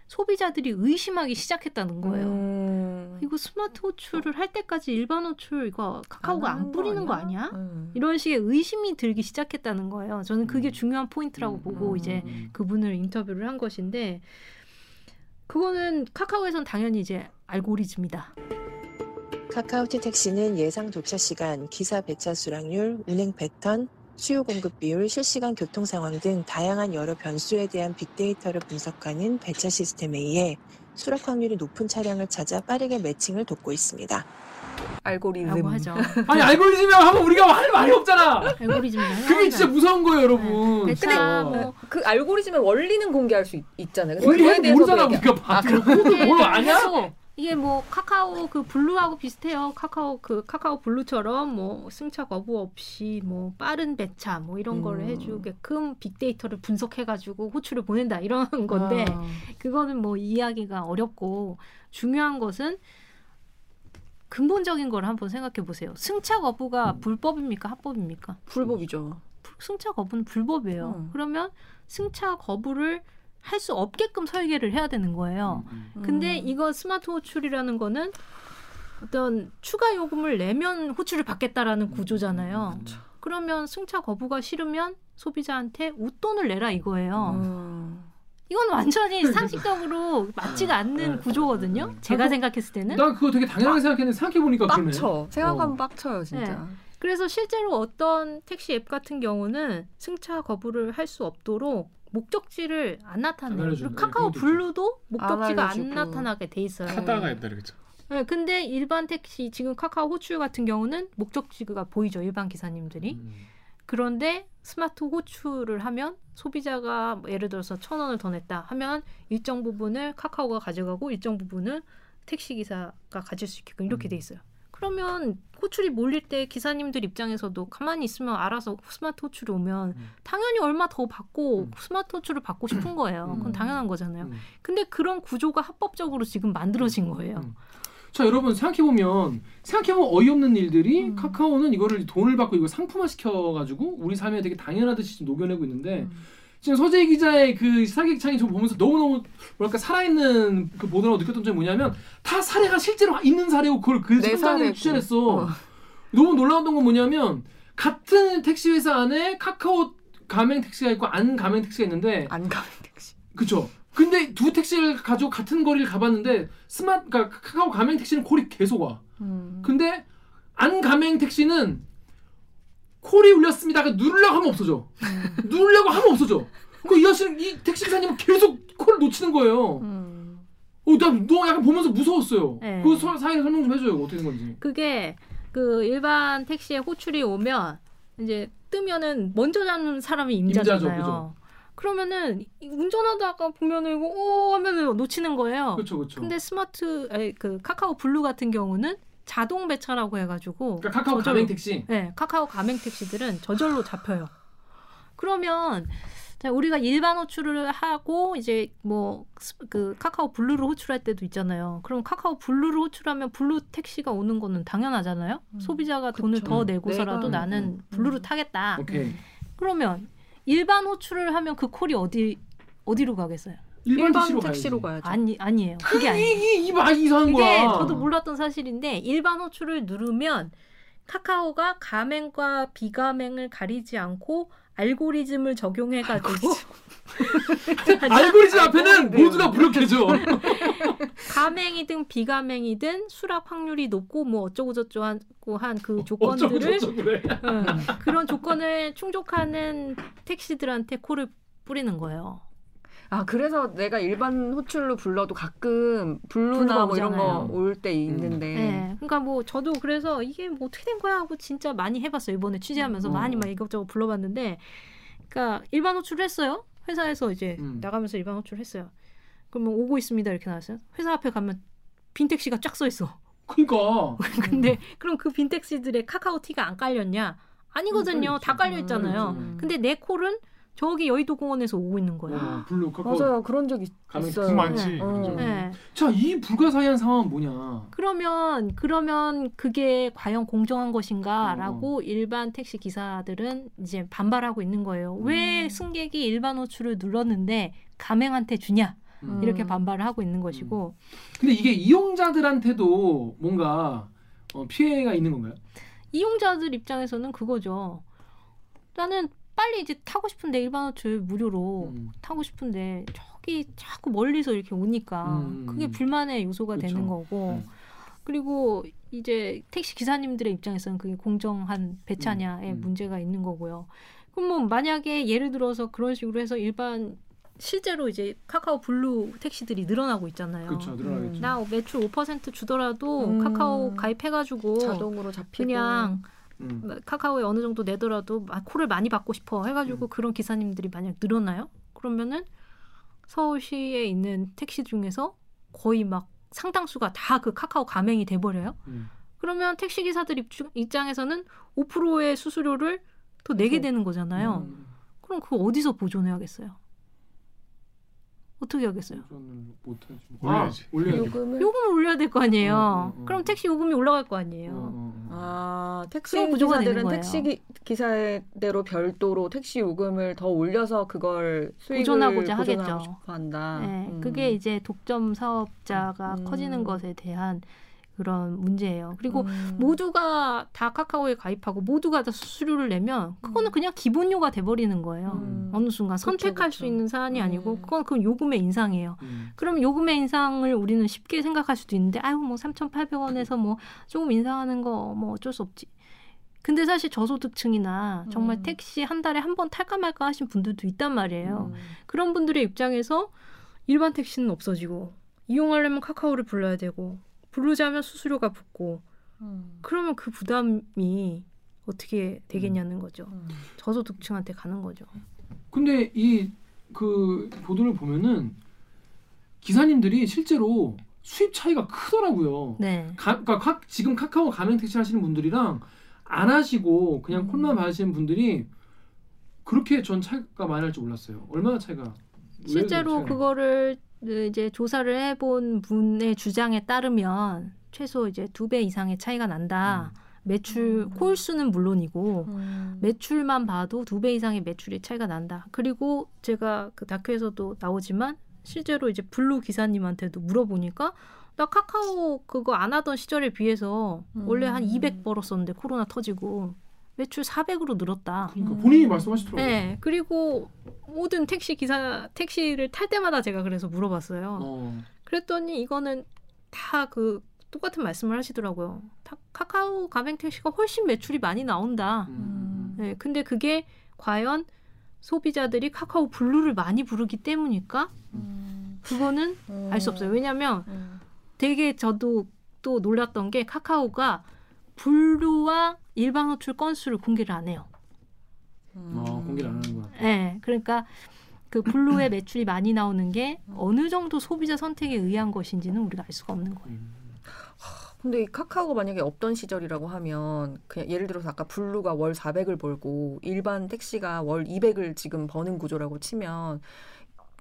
소비자들이 의심하기 시작했다는 거예요.
음.
이거 스마트 호출을 할 때까지 일반 호출 이거 카카오가 안,
하는
뿌리는 거 아니야?
음.
이런 식의 의심이 들기 시작했다는 거예요. 저는 그게
음.
중요한 포인트라고
음,
보고
음,
이제
음.
그분을 인터뷰를 한 것인데 그거는 카카오에선 당연히 이제 알고리즘이다.
카카오티 택시는 예상 도착 시간, 기사 배차 수락률, 운행 패턴, 수요 공급 비율, 실시간 교통 상황 등 다양한 여러 변수에 대한 빅데이터를 분석하는 배차 시스템에 의해 수락 확률이 높은 차량을 찾아 빠르게 매칭을 돕고 있습니다.
알고리즘.
라고 하죠. (laughs)
아니 알고리즘이랑 하면 우리가 할 말이 없잖아.
알고리즘 (laughs)
그게 진짜 무서운 거예요, 여러분.
근데
진짜.
뭐그 알고리즘의 원리는 공개할 수 있, 잖아요
원리는 모르잖아 우리가 봐. 그걸 뭘 아냐?
이게 뭐 카카오 그 블루하고 비슷해요. 카카오 그 카카오 블루처럼 뭐 승차 거부 없이 뭐 빠른 배차 뭐 이런
음.
해주게끔 빅데이터를 분석해가지고 호출을 보낸다 이런 (laughs) 건데
아.
그거는 뭐 이해하기가 어렵고 중요한 것은 근본적인 걸 한번 생각해 보세요. 승차 거부가 불법입니까 합법입니까?
불법이죠.
승차 거부는 불법이에요.
음.
그러면 승차 거부를 할 수 없게끔 설계를 해야 되는 거예요. 근데
음.
이거 스마트 호출이라는 거는 어떤 추가 요금을 내면 호출을 받겠다라는 구조잖아요. 그러면 승차 거부가 싫으면 소비자한테 웃돈을 내라 이거예요.
음.
이건 완전히 (laughs) 상식적으로 맞지가 않는 구조거든요. 제가 생각했을 때는.
난 그거 되게 당연하게 생각했는데 생각해 보니까 그러네.
빡쳐. 생각하면
어.
빡쳐요, 진짜.
네. 그래서 실제로 어떤 택시 앱 같은 경우는 승차 거부를 할 수 없도록 목적지를 안 나타내요. 그리고 카카오 블루도 목적지가 안,
알려주고.
나타나게 돼 있어요.
하다가 옛날에 그죠.
네, 근데 일반 택시 지금 카카오 호출 같은 경우는 목적지가 보이죠 일반 기사님들이.
음.
그런데 스마트 호출을 하면 소비자가 뭐 예를 들어서 천 원을 더 냈다 하면 일정 부분을 카카오가 가져가고 일정 부분을 택시 기사가 가질 수 있게끔 이렇게 돼 있어요. 그러면 호출이 몰릴 때 기사님들 입장에서도 가만히 있으면 알아서 스마트 호출이 오면 당연히 얼마 더 받고 스마트 호출을 받고 싶은 거예요. 그건 당연한 거잖아요.
음.
근데 그런 구조가 합법적으로 지금 만들어진 거예요.
자 여러분 생각해 보면 생각해 보면 어이없는 일들이
음.
카카오는 이거를 돈을 받고 이거 상품화 시켜가지고 우리 삶에 되게 당연하듯이 좀 녹여내고 있는데
음.
지금 서재 기자의 그 사기창이 좀 보면서 너무 너무 뭐랄까 살아있는 그 보도라고 느꼈던 점이 뭐냐면 다 사례가 실제로 있는 사례고 그걸
그내
현장에
사례고.
취재했어.
어.
너무 놀라웠던 건 뭐냐면 같은 택시 회사 안에 카카오 가맹 택시가 있고 안 가맹 택시가 있는데
안 가맹 택시.
그쵸. 근데 두 택시를 가지고 같은 거리를 가봤는데 스마트 그러니까 카카오 가맹 택시는 콜이 계속 와.
음.
근데 안 가맹 택시는 콜이 울렸습니다가 누르려고 하면 없어져.
음.
누르려고 하면 없어져. 그이 아저씨는 이 택시 기사님은 계속 콜을 놓치는 거예요.
음.
어, 나 나 약간 보면서 무서웠어요.
네.
그 서- 사연을 설명 좀 해줘요. 어떻게 된 건지.
그게 그 일반 택시에 호출이 오면 이제 뜨면은 먼저 잡는 사람이 임자잖아요. 그러면은 이- 운전하다가 보면은 이거 오 하면은 놓치는 거예요.
그렇죠, 그렇죠.
근데 스마트 아니, 그 카카오 블루 같은 경우는 자동 배차라고 해가지고
그러니까 카카오
저절로-
가맹 택시.
네, 카카오 가맹 택시들은 저절로 잡혀요. 그러면 자, 우리가 일반 호출을 하고 이제 뭐 그 카카오 블루를 호출할 때도 있잖아요. 그럼 카카오 블루를 호출하면 블루 택시가 오는 거는 당연하잖아요. 소비자가 돈을 더 내고서라도
내가-
나는
음,
블루를 타겠다.
오케이.
그러면 일반 호출을 하면 그 콜이 어디 어디로 가겠어요?
일반,
일반
택시로,
택시로. 가야죠.
아니 아니에요. 그게 아니에요.
이이 말 이상한
그게
거야.
저도 몰랐던 사실인데 일반 호출을 누르면 카카오가 가맹과 비가맹을 가리지 않고 알고리즘을 적용해 가지고
알고리즘 (laughs) 앞에는 모두가 무력해져. (laughs)
가맹이든 비가맹이든 수락 확률이 높고 뭐 어쩌고 저쩌고 한 그 조건들을
그래.
응, 그런 조건을 충족하는 택시들한테 콜을 뿌리는 거예요.
아 그래서 내가 일반 호출로 불러도 가끔 블루나 뭐 이런. 거 올 때 있는데
네. 그러니까 뭐 저도 그래서 이게 뭐 어떻게 된 거야 하고 진짜 많이 해봤어요. 이번에 취재하면서
음.
많이 막 이것저것 불러봤는데, 그러니까 일반 호출을 했어요. 회사에서 이제
음.
나가면서 일반 호출을 했어요. 그러면 오고 있습니다 이렇게 나왔어요. 회사 앞에 가면 빈 택시가 쫙 서 있어.
그러니까 (laughs)
근데 그럼 그 빈 택시들의 카카오 T가 안 깔렸냐? 아니거든요.
음,
다 깔려 있잖아요.
음.
근데 내 콜은 저기 여의도 공원에서 오고 있는 거예요.
어, 블루 카카오.
맞아요 그런 적 있, 있어요.
그 많지.
어.
그죠.
네.
자, 이 불가사의한 상황은 뭐냐?
그러면 그러면 그게 과연 공정한
어,
것인가라고 일반 택시 기사들은 이제 반발하고 있는 거예요.
음.
왜 승객이 일반 호출을 눌렀는데 가맹한테 주냐
음.
이렇게 반발을 하고 있는 것이고
근데 이게 이용자들한테도 뭔가 어, 피해가 있는 건가요?
이용자들 입장에서는 그거죠. 나는 빨리 이제 타고 싶은데 일반 호출 무료로
음.
타고 싶은데 저기 자꾸 멀리서 이렇게 오니까
음.
그게 불만의 요소가
그쵸.
되는 거고
음.
그리고 이제 택시 기사님들의 입장에서는 그게 공정한 배차냐의
음, 음.
문제가 있는 거고요. 그럼 뭐 만약에 예를 들어서 그런 식으로 해서 일반 실제로 이제 카카오 블루 택시들이 늘어나고 있잖아요.
그렇죠. 늘어나겠죠.
나 매출 5% 주더라도
음.
카카오 가입해가지고
자동으로 잡히고
그냥
음.
카카오에 어느 정도 내더라도 아, 콜을 많이 받고 싶어 해가지고
음.
그런 기사님들이 만약 늘어나요? 그러면은 서울시에 있는 택시 중에서 거의 막 상당수가 다 그 카카오 가맹이 돼버려요.
음.
그러면 택시 기사들 입장에서는 5%의 수수료를 더 내게. 되는 거잖아요.
음.
그럼 그거 어디서 보존해야겠어요? 어떻게 하겠어요?
올려야지.
아, 올려야지.
요금을
요금을 올려야 될 거 아니에요.
음, 음, 음.
그럼 택시 요금이 올라갈 거 아니에요.
어, 어, 어.
아 택시 기사들은. 택시 기, 기사대로 별도로 택시 요금을 더 올려서 그걸 수익을
보존하고자
보존하고
하겠죠.
싶어 한다.
네,
음.
그게 이제 독점 사업자가
음.
커지는 것에 대한 그런 문제예요. 그리고
음.
모두가 다 카카오에 가입하고 모두가 다 수수료를 내면 그거는 그냥 기본료가 돼버리는 거예요.
음.
어느 순간 선택할
그쵸.
수 있는 사안이 아니고
음.
그건 그 요금의 인상이에요.
음.
그럼 요금의 인상을 우리는 쉽게 생각할 수도 있는데 아유 뭐 3,800원에서 뭐 조금 인상하는 거 뭐 어쩔 수 없지. 근데 사실 저소득층이나 정말
음.
택시 한 달에 한 번 탈까 말까 하신 분들도 있단 말이에요.
음.
그런 분들의 입장에서 일반 택시는 없어지고 이용하려면 카카오를 불러야 되고 부르자면 수수료가 붙고
음.
그러면 그 부담이 어떻게 되겠냐는 거죠.
음.
저소득층한테 가는 거죠.
근데 이 그 보도를 보면은 기사님들이 실제로 수입 차이가 크더라고요.
네.
가, 그러니까 카- 지금 카카오 가맹 택시 하시는 분들이랑 안 하시고 그냥
음.
콜만 받으시는 분들이 그렇게 전 차이가 많이 날 줄 몰랐어요. 얼마나 차이가? 왜
실제로
차이가
그거를 이제 조사를 해본 분의 주장에 따르면 최소 이제 두 배 이상의 차이가 난다. 매출
음.
콜 수는 물론이고
음.
매출만 봐도 두 배 이상의 매출이 차이가 난다. 그리고 제가 그 다큐에서도 나오지만 실제로 이제 블루 기사님한테도 물어보니까 나 카카오 그거 안 하던 시절에 비해서 원래 한
음.
200 벌었었는데 코로나 터지고 매출 400으로 늘었다.
그러니까 본인이 말씀하시더라고요.
네, 그리고 모든 택시 기사 택시를 탈 때마다 제가 그래서 물어봤어요.
어.
그랬더니 이거는 다 그 똑같은 말씀을 하시더라고요. 다- 카카오 가맹 택시가 훨씬 매출이 많이 나온다.
음.
네, 근데 그게 과연 소비자들이 카카오 블루를 많이 부르기 때문일까?
음.
그거는 알수 없어요. 왜냐하면
음.
되게 저도 또 놀랐던 게 카카오가 블루와 일반 호출 건수를 공개를 안 해요.
어, 공개를 안 하는구나.
네, 그러니까 그 블루의 (clears throat) 매출이 많이 나오는 게 어느 정도 소비자 선택에 의한 것인지는 우리가 알 수가 없는 거예요.
음.
근데 이 카카오가 만약에 없던 시절이라고 하면 그냥 예를 들어서 아까 블루가 월 400을 벌고 일반 택시가 월 200을 지금 버는 구조라고 치면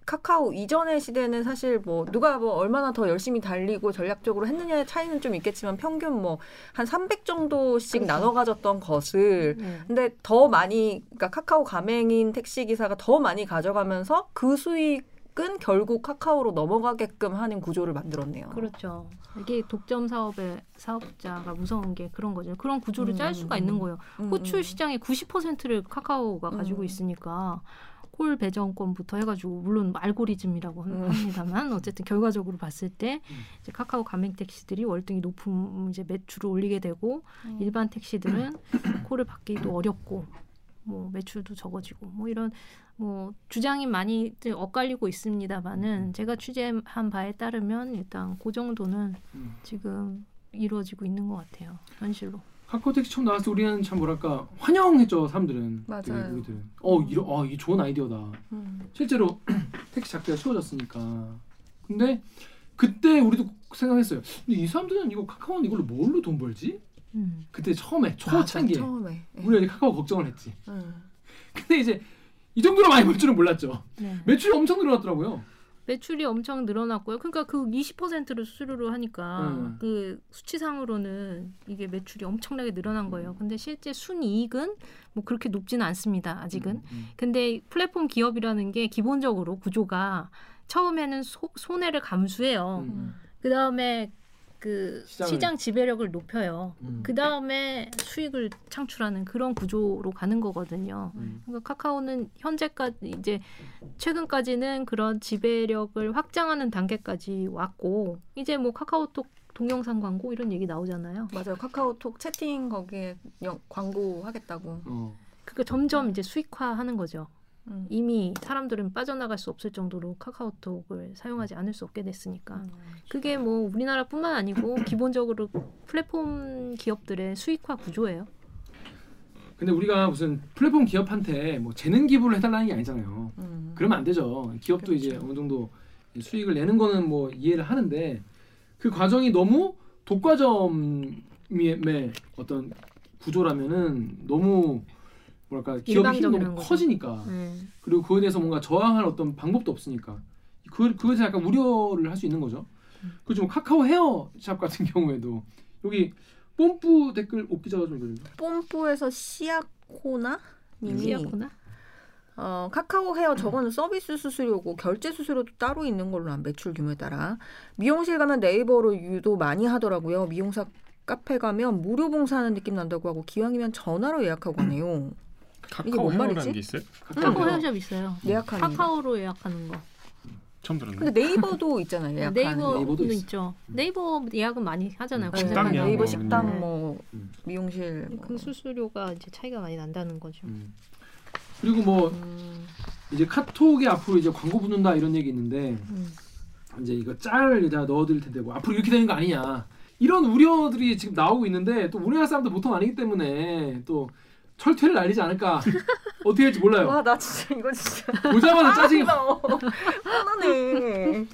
카카오 이전의 시대는 사실 뭐 누가 뭐 얼마나 더 열심히 달리고 전략적으로 했느냐의 차이는 좀 있겠지만 평균 뭐 한 300 정도씩 나눠 가졌던 것을
네.
근데 더 많이 그러니까 카카오 가맹인 택시 기사가 더 많이 가져가면서 그 수익 은 결국 카카오로 넘어가게끔 하는 구조를 만들었네요.
그렇죠. 이게 독점 사업의 사업자가 무서운 게 그런 거죠. 그런 구조를
음,
짤 수가
음,
있는
음.
거예요.
음,
호출
음.
시장의 90%를 카카오가 가지고
음.
있으니까 콜 배정권부터 해가지고 물론 알고리즘이라고
음.
합니다만 어쨌든 결과적으로 봤을 때
음.
이제 카카오 가맹 택시들이 월등히 높은 이제 매출을 올리게 되고
음.
일반 택시들은 (coughs) 콜을 받기도 어렵고 뭐 매출도 적어지고 뭐 이런 뭐 주장이 많이 엇갈리고 있습니다만은 제가 취재한 바에 따르면 일단 그 정도는
음.
지금 이루어지고 있는 것 같아요 현실로.
카카오 택시 처음 나왔을 때 우리는 참 뭐랄까 환영했죠 사람들은.
맞아요.
되게 우리들은. 어 이런 어이 좋은 아이디어다.
음.
실제로 (clears throat) 택시 잡기가 쉬워졌으니까. 근데 그때 우리도 생각했어요. 근데 이 사람들은 이거 카카오는 이걸로 뭘로 돈 벌지?
음.
그때 처음에 초창기에
처음에. 예.
우리가 이제 카카오 걱정을 했지.
음.
근데 이제 이 정도로 많이 벌 줄은 몰랐죠.
네.
매출이 엄청 늘어났더라고요.
매출이 엄청 늘어났고요. 그러니까 그 20%를 수수료로 하니까
음.
그 수치상으로는 이게 매출이 엄청나게 늘어난 거예요. 근데 실제 순이익은 뭐 그렇게 높지는 않습니다. 아직은.
음,
근데 플랫폼 기업이라는 게 기본적으로 구조가 처음에는 소, 손해를 감수해요.
음.
그 다음에 그
시장을-
시장 지배력을 높여요.
음.
그 다음에 수익을 창출하는 그런 구조로 가는 거거든요.
음.
그러니까 카카오는 현재까지 이제 최근까지는 그런 지배력을 확장하는 단계까지 왔고 이제 뭐 카카오톡 동영상 광고 이런 얘기 나오잖아요.
맞아요. 카카오톡 채팅 거기에 영- 광고 하겠다고.
어.
그러니까 점점 이제 수익화하는 거죠.
음.
이미 사람들은 빠져나갈 수 없을 정도로 카카오톡을 사용하지 않을 수 없게 됐으니까
음.
그게 뭐 우리나라뿐만 아니고 (clears throat) 기본적으로 플랫폼 기업들의 수익화 구조예요.
근데 우리가 무슨 플랫폼 기업한테 뭐 재능 기부를 해달라는 게 아니잖아요.
음.
그러면 안 되죠. 기업도 이제
그렇죠.
어느 정도 수익을 내는 거는 뭐 이해를 하는데 그 과정이 너무 독과점의 어떤 구조라면은 너무 뭐랄까 기업의 힘이 너무
거죠.
커지니까
네.
그리고 그거에 대해서 뭔가 저항할 어떤 방법도 없으니까 그 그것에 약간 우려를 할 수 있는 거죠. 그리고 좀 카카오 헤어샵 같은 (laughs) 경우에도 여기 뽐뿌 댓글 옥 기자가 좀 읽어주세요.
뽐뿌에서 시아코나 님이
시야코나?
어, 카카오 헤어 저거는 서비스 수수료고 결제 수수료도 따로 있는 걸로 한 매출 규모에 따라 미용실 가면 네이버로 유도 많이 하더라고요. 미용사 카페 가면 무료 봉사하는 느낌 난다고 하고 기왕이면 전화로 예약하고 가네요. 이게
카카오
뭔
헤어라는
말이지?
게 있어요?
카카오
헤어.
헤어샵 있어요.
예약하는 거.
카카오로 예약하는 거.
처음 들었네.
근데 네이버도 있잖아요. 예약하는
네이버
거.
네이버도
도
있어.
있죠. 네이버 예약은 많이 하잖아요.
네,
검색하면.
식당이야,
네이버
뭐.
식당
네.
뭐
음.
미용실 뭐.
그 수수료가 이제 차이가 많이 난다는 거죠.
음. 그리고 뭐
음,
이제 카톡에 앞으로 이제 광고 붙는다 이런 얘기 있는데
음.
이제 이거 짤을 이제 넣어드릴 텐데 뭐 앞으로 이렇게 되는 거 아니냐 이런 우려들이 지금 나오고 있는데 또 우리나라 사람들 보통 아니기 때문에 또 철퇴를 날리지 않을까 어떻게 될지 몰라요.
와 나 진짜 이거 진짜
보자마자 짜증이
나 화나네.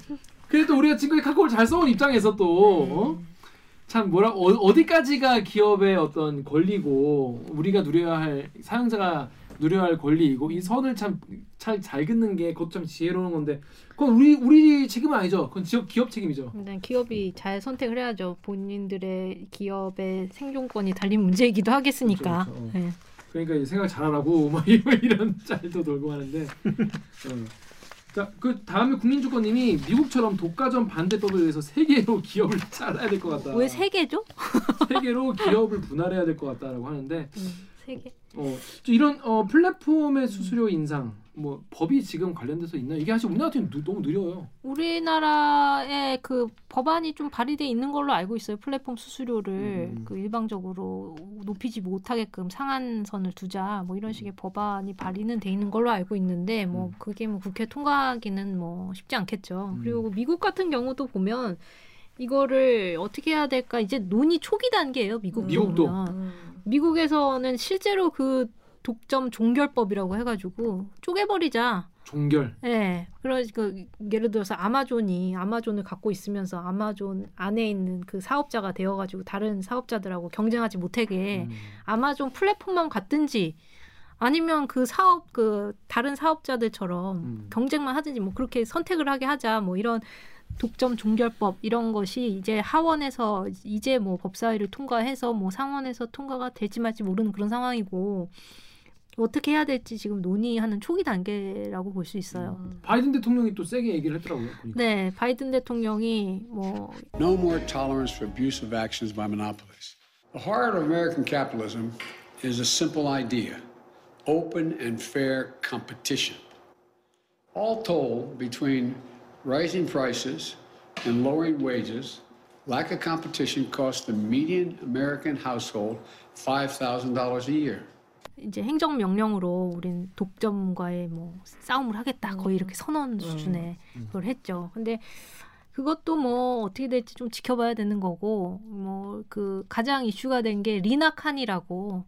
또 우리가 지금까지 카카오를 잘 써온 입장에서 또 어? 참 뭐라 어, 어디까지가 기업의 어떤 권리고 우리가 누려야 할 사용자가 누려야 할 권리이고 이 선을 참잘 잘 긋는 게 그것도 참 지혜로운 건데 그건 우리 우리 책임은 아니죠. 그건 지역 기업 책임이죠.
일단 기업이 잘 선택을 해야죠. 본인들의 기업의 생존권이 달린 문제이기도 하겠으니까.
그렇죠, 그렇죠.
네.
그러니까 생각 잘하라고 막 (laughs) 이런, 이런 짤도 돌고 하는데. 어. 자, 그 다음에 국민주권님이 미국처럼 독과점 반대법에 의해서 세계로 기업을 (laughs) 잘라야 될 것 같다.
왜세 개죠? (laughs)
세계로 기업을 분할해야 될 것 같다라고 하는데
음, 세 개.
어, 좀 이런 어, 플랫폼의 수수료 인상 뭐 법이 지금 관련돼서 있나? 이게 사실 우리나라 같은 너무 느려요.
우리나라에 그 법안이 좀 발의돼 있는 걸로 알고 있어요. 플랫폼 수수료를
음.
그 일방적으로 높이지 못하게끔 상한선을 두자 뭐 이런 식의 법안이 발의는 돼 있는 걸로 알고 있는데 뭐
음.
그게 뭐 국회 통과하기는 뭐 쉽지 않겠죠.
음.
그리고 미국 같은 경우도 보면 이거를 어떻게 해야 될까 이제 논의 초기 단계예요. 미국도
미국도.
보면.
음.
미국에서는 실제로 그 독점 종결법이라고 해가지고 쪼개버리자.
종결.
예. 그러니까 예를 들어서 아마존이 아마존을 갖고 있으면서 아마존 안에 있는 그 사업자가 되어가지고 다른 사업자들하고 경쟁하지 못하게
음.
아마존 플랫폼만 갖든지 아니면 그 사업 그 다른 사업자들처럼
음.
경쟁만 하든지 뭐 그렇게 선택을 하게 하자 뭐 이런 독점 종결법 이런 것이 이제 하원에서 이제 뭐 법사위를 통과해서 뭐 상원에서 통과가 될지 말지 모르는 그런 상황이고 어떻게 해야 될지 지금 논의하는 초기 단계라고 볼 수 있어요.
음.
바이든 대통령이 또 세게 얘기를 했더라고요. 보니까.
네, 바이든 대통령이 뭐
No more tolerance for abusive actions by monopolies. The heart of American capitalism is a simple idea open and fair competition. All told, between rising prices and lowering wages, lack of competition costs the median American household $5,000 a year.
이제 행정 명령으로 우린 독점과의 뭐 싸움을 하겠다. 거의 이렇게 선언 수준의 그걸 했죠. 근데 그것도 뭐 어떻게 될지 좀 지켜봐야 되는 거고 뭐 그 가장 이슈가 된 게 리나 칸이라고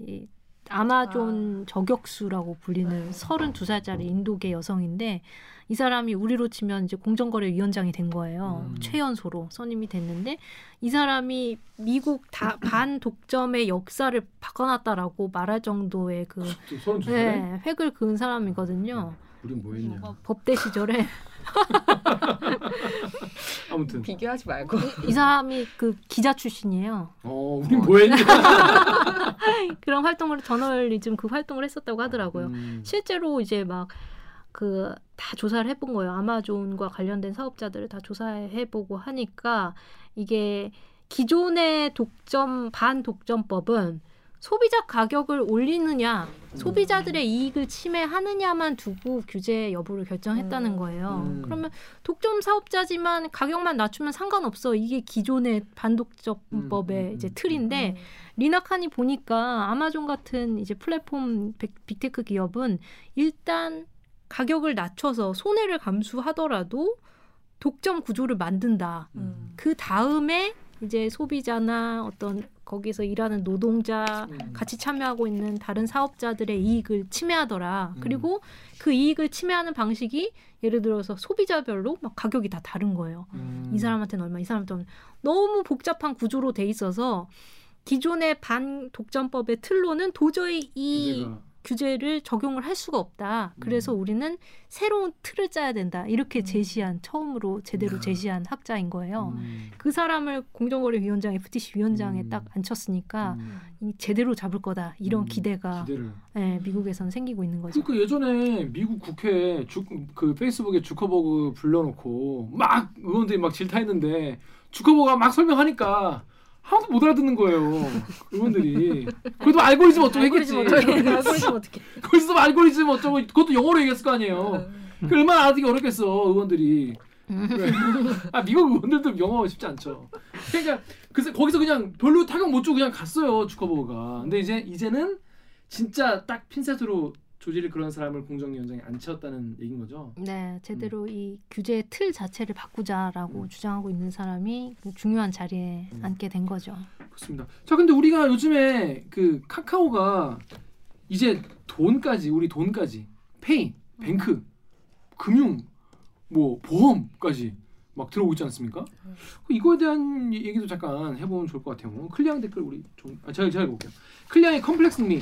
이 아마존 저격수라고 불리는 32살짜리 인도계 여성인데 이 사람이 우리로 치면 이제 공정거래위원장이 된 거예요.
음.
최연소로 선임이 됐는데 이 사람이 미국 다 (clears throat) 반 독점의 역사를 바꿔놨다라고 말할 정도의 그 네, 획을 그은 사람이거든요.
우린 뭐 했냐.
법대 시절에 (laughs)
아무튼
비교하지 말고.
이 사람이 그 기자 출신이에요.
어, 우린 뭐 했냐. (laughs)
그런 활동을 저널리즘 그 활동을 했었다고 하더라고요.
음.
실제로 이제 막 그 다 조사를 해본 거예요. 아마존과 관련된 사업자들을 다 조사해보고 하니까 이게 기존의 독점 반독점법은 소비자 가격을 올리느냐, 소비자들의 이익을 침해하느냐만 두고 규제 여부를 결정했다는 거예요.
음.
그러면 독점 사업자지만 가격만 낮추면 상관없어. 이게 기존의 반독점법의
음, 음,
이제
음.
틀인데 리나 칸이 보니까 아마존 같은 이제 플랫폼 빅- 빅테크 기업은 일단 가격을 낮춰서 손해를 감수하더라도 독점 구조를 만든다.
음.
그 다음에 이제 소비자나 어떤 거기서 일하는 노동자
음.
같이 참여하고 있는 다른 사업자들의 이익을 침해하더라.
음.
그리고 그 이익을 침해하는 방식이 예를 들어서 소비자별로 막 가격이 다 다른 거예요.
음.
이 사람한테는 얼마, 이 사람한테는. 너무 복잡한 구조로 돼 있어서 기존의 반독점법의 틀로는 도저히 이 규제를 적용을 할 수가 없다. 그래서
음.
우리는 새로운 틀을 짜야 된다. 이렇게 제시한 처음으로 제대로 제시한 학자인 거예요.
음.
그 사람을 공정거래위원장 FTC 위원장에
음.
딱 앉혔으니까
음.
이 제대로 잡을 거다. 이런
음.
기대가. 예, 미국에선 생기고 있는 거죠.
그러니까 예전에 미국 국회 주, 그 페이스북에 주커버그 불러놓고 막 의원들이 막 질타했는데 주커버가 막 설명하니까 아무도 못 알아듣는 거예요 의원들이. 그래도 알고리즘 어쩌고 했겠지.
알고리즘 어떻게? 알고리즘 어떻게?
거기서 알고리즘 어쩌고 그것도 영어로 얘기했을 거 아니에요. 그 얼마나 알아듣기 어렵겠어 의원들이. 그래. 아 미국 의원들도 영어 쉽지 않죠. 그러니까 그래서 거기서 그냥 별로 타격 못 주고 그냥 갔어요 주커버그가. 근데 이제 이제는 진짜 딱 핀셋으로 조지를 그런 사람을 공정위원장에 앉혔다는 얘기인 거죠.
네, 제대로 이 규제 틀 자체를 바꾸자라고 주장하고 있는 사람이 그 중요한 자리에 앉게 된 거죠.
그렇습니다. 자, 근데 우리가 요즘에 그 카카오가 이제 돈까지 우리 돈까지 페이, 뱅크, 금융, 뭐 보험까지 막 들어오고 있지 않습니까? 이거에 대한 얘기도 잠깐 해보면 좋을 것 같아요. 클리앙 댓글 우리 좀 아, 제가 제가 해볼게요. 클리앙의 컴플렉스 미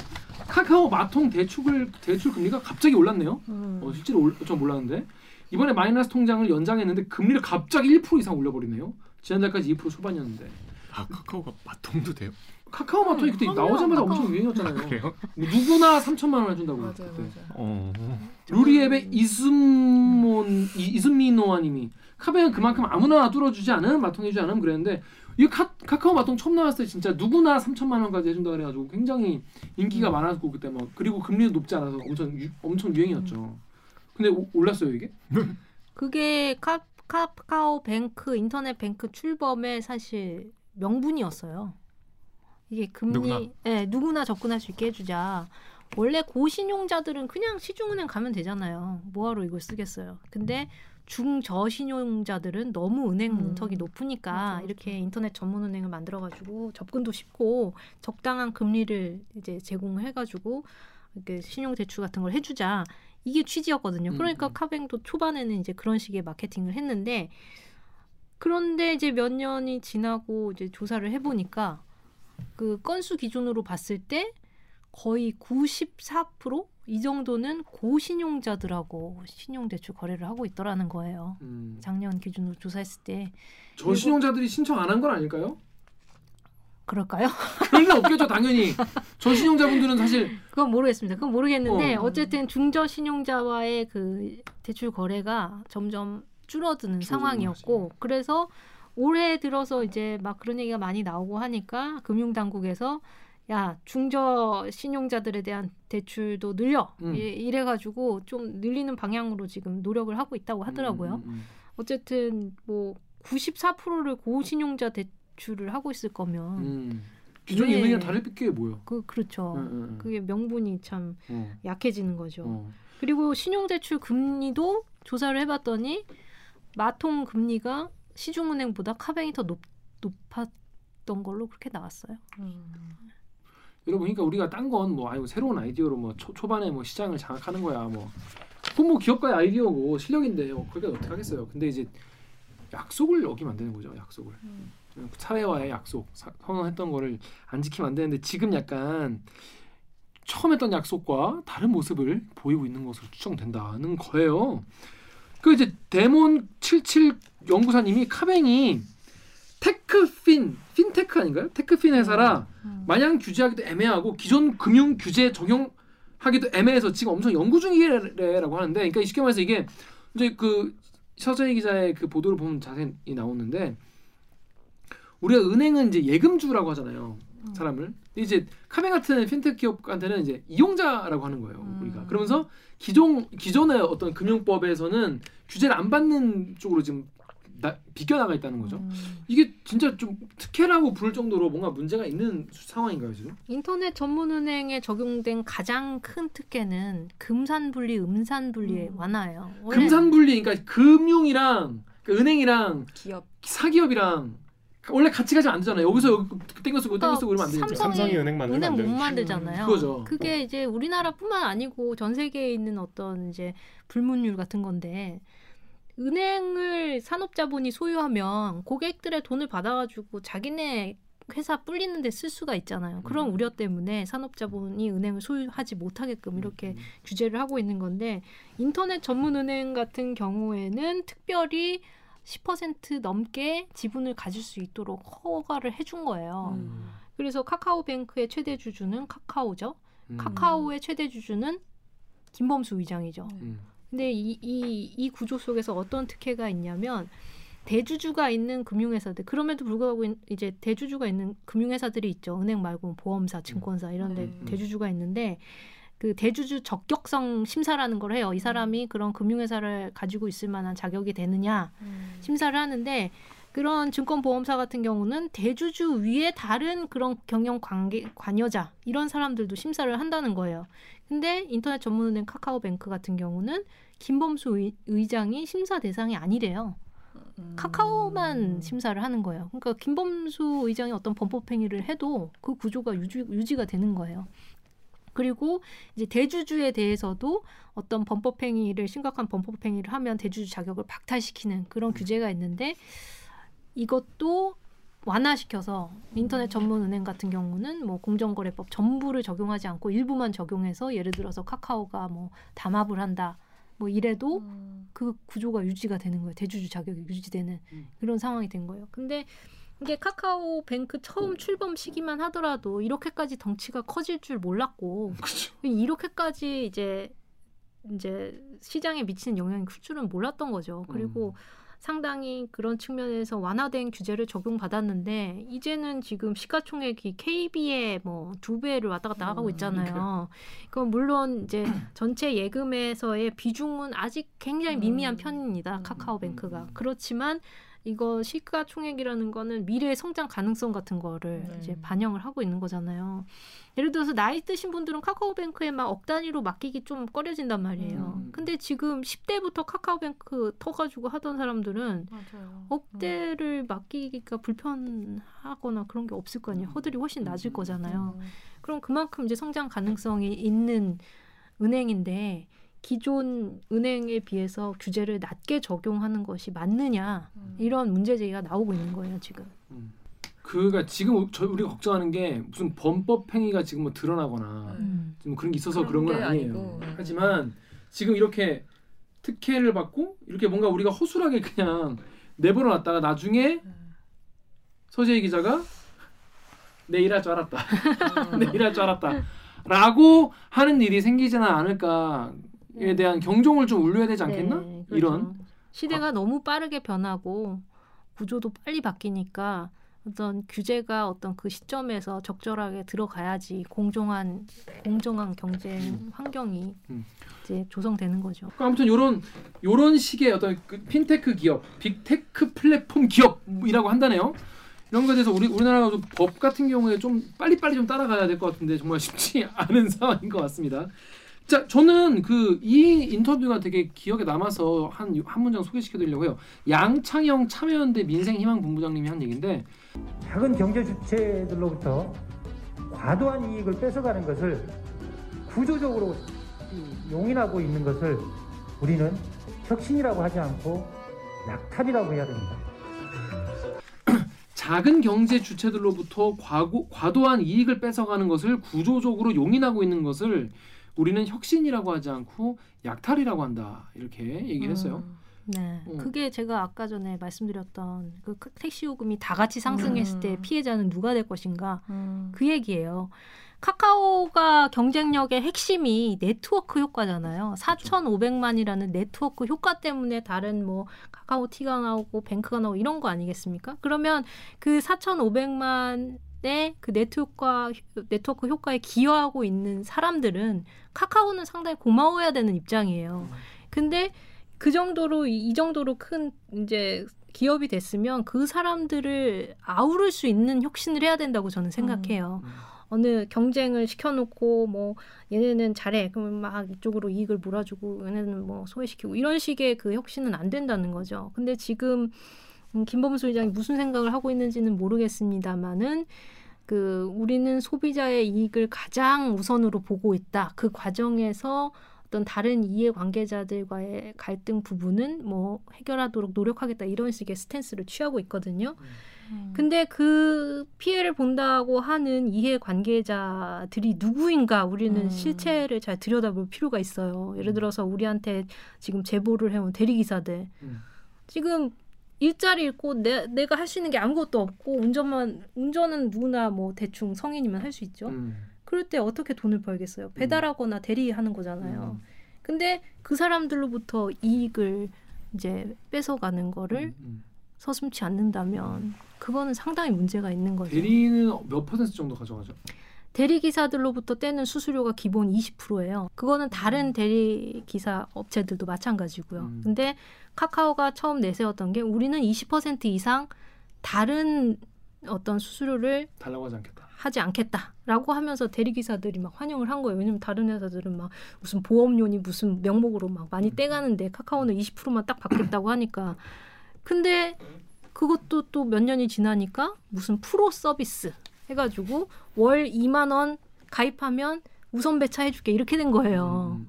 카카오 마통 대출 대출 금리가 갑자기 올랐네요. 어, 실제로 올, 전 몰랐는데 이번에 마이너스 통장을 연장했는데 금리를 갑자기 1% 이상 올려버리네요. 지난달까지 2% 초반이었는데
아 카카오가 마통도 돼요?
카카오 마통이 그때
그럼요.
나오자마자
카카오.
엄청 유행이었잖아요.
그래요?
뭐 누구나 3천만 원 해준다고
맞아요,
그때.
맞아요.
어.
루리웹의 이순몬 이- 이순미노아님이 카뱅은 그만큼 아무나 뚫어주지 않음 마통해주지 않음 그랬는데 이 카, 카카오 마통 처음 나왔을 때 진짜 누구나 3천만 원까지 해준다 그래가지고 굉장히 인기가 많았고 그때 뭐 그리고 금리도 높지 않아서 엄청 유, 엄청 유행이었죠. 근데 오- 올랐어요 이게? (laughs)
그게 카, 카카오 뱅크 인터넷 뱅크 출범의 사실 명분이었어요. 이게 금리
누구나.
예, 누구나 접근할 수 있게 해주자. 원래 고신용자들은 그냥 시중은행 가면 되잖아요. 뭐하러 이걸 쓰겠어요. 근데 중저신용자들은 너무 은행
음.
문턱이 높으니까
맞아, 맞아.
이렇게 인터넷 전문 은행을 만들어가지고 접근도 쉽고 적당한 금리를 이제 제공해가지고 이렇게 신용 대출 같은 걸 해주자 이게 취지였거든요.
음,
그러니까
음.
카뱅도 초반에는 이제 그런 식의 마케팅을 했는데 그런데 이제 몇 년이 지나고 이제 조사를 해보니까 그 건수 기준으로 봤을 때 거의 94% 이 정도는 고신용자들하고 신용대출 거래를 하고 있더라는 거예요.
음.
작년 기준으로 조사했을 때
저신용자들이 신청 안 한 건 아닐까요?
그럴까요?
그럴 리 없겠죠 당연히. 저신용자분들은 사실
그건 모르겠습니다. 그건 모르겠는데
어.
어. 쨌든 중저 신용자와의 그 대출 거래가 점점 줄어드는
줄어드는
상황이었고 그래서 올해 들어서 이제 막 그런 얘기가 많이 나오고 하니까 금융 당국에서 야 중저 신용자들에 대한 대출도 늘려
음.
이- 이래 가지고 좀 늘리는 방향으로 지금 노력을 하고 있다고 하더라고요.
음, 음, 음.
어쨌든 뭐 94%를 고신용자 대출을 하고 있을 거면
음. 기존
왜-
은행이랑 다를 게 뭐예요?
그 그렇죠.
음, 음, 음.
그게 명분이 참
어,
약해지는 거죠.
어.
그리고 신용대출 금리도 조사를 해봤더니 마통 금리가 시중은행보다 카뱅이 더 높, 높았던 걸로 그렇게 나왔어요.
여러분 그러니까 우리가 딴 건 뭐 아이고 새로운 아이디어로 뭐 초, 초반에 뭐 시장을 장악하는 거야 뭐. 그건 뭐 기업가의 아이디어고 실력인데 요 그게 어떻게 하겠어요. 근데 이제 약속을 어기면 안 되는 거죠 약속을. 사회와의 약속 사, 선언했던 거를 안 지키면 안 되는데 지금 약간 처음 했던 약속과 다른 모습을 보이고 있는 것으로 추정된다는 거예요. 그 이제 데몬 77 연구사님이 카뱅이 테크핀 핀테크 아닌가요? 테크핀 회사라 마냥 규제하기도 애매하고 기존 금융 규제 적용하기도 애매해서 지금 엄청 연구 중이래라고 하는데, 그러니까 쉽게 말해서 이게 이제 그 서정희 기자의 그 보도를 보면 자세히 나오는데 우리가 은행은 이제 예금주라고 하잖아요. 사람을. 근데 이제 카뱅 같은 핀테크 기업한테는 이제 이용자라고 하는 거예요. 우리가. 그러면서 기존 기존의 어떤 금융법에서는 규제를 안 받는 쪽으로 지금 나, 비껴나가 있다는 거죠. 이게 진짜 좀 특혜라고 부를 정도로 뭔가 문제가 있는 상황인가요 지금?
인터넷 전문은행에 적용된 가장 큰 특혜는 금산분리, 음산분리의 완화예요. 원래
금산분리 그러니까 금융이랑 그러니까 은행이랑
기업
사기업이랑 원래 같이 가지 안 되잖아요. 여기서 여기 땡겨 쓰고 땡겨 쓰고 그러면 안 되죠.
삼성이 은행 못 만들잖아요.
그거죠.
그게 이제 우리나라뿐만 아니고 전 세계에 있는 어떤 이제 불문율 같은 건데 은행을 산업자본이 소유하면 고객들의 돈을 받아가지고 자기네 회사 불리는 데 쓸 수가 있잖아요. 그런 우려 때문에 산업자본이 은행을 소유하지 못하게끔 이렇게 규제를 하고 있는 건데 인터넷 전문 은행 같은 경우에는 특별히 10% 넘게 지분을 가질 수 있도록 허가를 해준 거예요. 그래서 카카오뱅크의 최대 주주는 카카오죠.
음.
카카오의 최대 주주는 김범수 의장이죠.
음.
근데 이, 이, 이 구조 속에서 어떤 특혜가 있냐면 대주주가 있는 금융회사들 그럼에도 불구하고 인- 이제 대주주가 있는 금융회사들이 있죠. 은행 말고 보험사, 증권사 이런데
음.
대주주가 있는데 그 대주주 적격성 심사라는 걸 해요. 이 사람이 그런 금융회사를 가지고 있을 만한 자격이 되느냐 심사를 하는데 그런 증권보험사 같은 경우는 대주주 위에 다른 그런 경영 관계 관여자 이런 사람들도 심사를 한다는 거예요. 근데 인터넷 전문은행 카카오뱅크 같은 경우는 김범수 의, 의장이 심사 대상이 아니래요. 카카오만 심사를 하는 거예요. 그러니까 김범수 의장이 어떤 범법 행위를 해도 그 구조가 유지, 유지가 되는 거예요. 그리고 이제 대주주에 대해서도 어떤 범법 행위를 심각한 범법 행위를 하면 대주주 자격을 박탈시키는 그런 규제가 있는데 이것도 완화시켜서 인터넷 전문 은행 같은 경우는 뭐 공정거래법 전부를 적용하지 않고 일부만 적용해서 예를 들어서 카카오가 뭐 담합을 한다 뭐 이래도 그 구조가 유지가 되는 거예요. 대주주 자격이 유지되는 그런 상황이 된 거예요. 근데 이게 카카오 뱅크 처음 출범 시기만 하더라도 이렇게까지 덩치가 커질 줄 몰랐고 이렇게까지 이제 이제 시장에 미치는 영향이 클 줄은 몰랐던 거죠. 그리고 상당히 그런 측면에서 완화된 규제를 적용받았는데 이제는 지금 시가총액이 KB의 뭐 두 배를 왔다 갔다 하고 있잖아요. 그건 물론 이제 전체 예금에서의 비중은 아직 굉장히 미미한 편입니다. 카카오뱅크가 그렇지만 이거 시가총액이라는 거는 미래의 성장 가능성 같은 거를 이제 반영을 하고 있는 거잖아요. 예를 들어서 나이 드신 분들은 카카오뱅크에 막 억 단위로 맡기기 좀 꺼려진단 말이에요. 근데 지금 10대부터 카카오뱅크 터가지고 하던 사람들은 억대를 맡기기가 불편하거나 그런 게 없을 거 아니에요. 허들이 훨씬 낮을 거잖아요. 그럼 그만큼 이제 성장 가능성이 있는 은행인데 기존 은행에 비해서 규제를 낮게 적용하는 것이 맞느냐 이런 문제 제기가 나오고 있는 거예요 지금.
그가 지금 저 우리가 걱정하는 게 무슨 범법 행위가 지금 뭐 드러나거나 좀 그런 게 있어서 그런
그런 건게
아니에요.
아니고, 네.
하지만 지금 이렇게 특혜를 받고 이렇게 뭔가 우리가 허술하게 그냥 내버려 놨다가 나중에 서재희 기자가 내 일할 줄 알았다. (laughs) 내 일할 줄 알았다. 라고 하는 일이 생기지는 않을까 에 대한 경종을 좀 울려야 되지 않겠나?
네, 그렇죠.
이런
시대가 너무 빠르게 변하고 구조도 빨리 바뀌니까 어떤 규제가 어떤 그 시점에서 적절하게 들어가야지 공정한 공정한 경쟁 환경이
음.
이제 조성되는 거죠.
아무튼 요런 요런 식의 어떤 그 핀테크 기업, 빅테크 플랫폼 기업이라고 한다네요. 이런 거에 대해서 우리 우리나라가 좀 법 같은 경우에 좀 빨리빨리 좀 따라가야 될 것 같은데 정말 (laughs) 쉽지 않은 상황인 것 같습니다. 자, 저는 그 이 인터뷰가 되게 기억에 남아서 한 한 문장 소개시켜 드리려고요. 양창영 참여연대 민생희망 본부장님이 한 얘기인데
작은 경제 주체들로부터 과도한 이익을 뺏어가는 것을 구조적으로 이 용인하고 있는 것을 우리는 혁신이라고 하지 않고 약탈이라고 해야 됩니다. (clears throat)
작은 경제 주체들로부터 과고, 과도한 이익을 뺏어가는 것을 구조적으로 용인하고 있는 것을 우리는 혁신이라고 하지 않고 약탈이라고 한다 이렇게 얘기를 했어요.
네,
어.
그게 제가 아까 전에 말씀드렸던 그 택시 요금이 다 같이 상승했을 때 피해자는 누가 될 것인가 그 얘기예요. 카카오가 경쟁력의 핵심이 네트워크 효과잖아요. 4,500만이라는 네트워크 효과 때문에 다른 뭐 카카오티가 나오고 뱅크가 나오고 이런 거 아니겠습니까? 그러면 그 4,500만 그 네트워크 네트워크 효과에 기여하고 있는 사람들은 카카오는 상당히 고마워해야 되는 입장이에요. 근데 그 정도로 이 정도로 큰 이제 기업이 됐으면 그 사람들을 아우를 수 있는 혁신을 해야 된다고 저는 생각해요. 어느 경쟁을 시켜놓고 뭐 얘네는 잘해 그러면 막 이쪽으로 이익을 몰아주고 얘네는 뭐 소외시키고 이런 식의 그 혁신은 안 된다는 거죠. 근데 지금 음, 김범수 의장이 무슨 생각을 하고 있는지는 모르겠습니다만은 그 우리는 소비자의 이익을 가장 우선으로 보고 있다. 그 과정에서 어떤 다른 이해 관계자들과의 갈등 부분은 뭐 해결하도록 노력하겠다 이런 식의 스탠스를 취하고 있거든요. 근데 그 피해를 본다고 하는 이해 관계자들이 누구인가 우리는
음.
실체를 잘 들여다볼 필요가 있어요. 예를 들어서 우리한테 지금 제보를 해온 대리기사들
음.
지금 일자리 있고 내, 내가 할 수 있는 게 아무것도 없고 운전만 운전은 누구나 뭐 대충 성인이면 할 수 있죠.
음.
그럴 때 어떻게 돈을 벌겠어요? 배달하거나 대리하는 거잖아요. 근데 그 사람들로부터 이익을 이제 뺏어가는 거를
음.
서슴치 않는다면 그거는 상당히 문제가 있는 거죠.
대리는 몇 퍼센트 정도 가져가죠?
대리 기사들로부터 떼는 수수료가 기본 20%예요. 그거는 다른 대리 기사 업체들도 마찬가지고요. 근데 카카오가 처음 내세웠던 게 우리는 20% 이상 다른 어떤 수수료를
달라고 하지 않겠다.
하지 않겠다라고 하면서 대리 기사들이 막 환영을 한 거예요. 왜냐면 다른 회사들은 막 무슨 보험료니 무슨 명목으로 막 많이 떼가는데 카카오는 20%만 딱 받겠다고 하니까 근데 그것도 또 몇 년이 지나니까 무슨 프로 서비스 해가지고 월 2만 원 가입하면 우선 배차 해줄게 이렇게 된 거예요.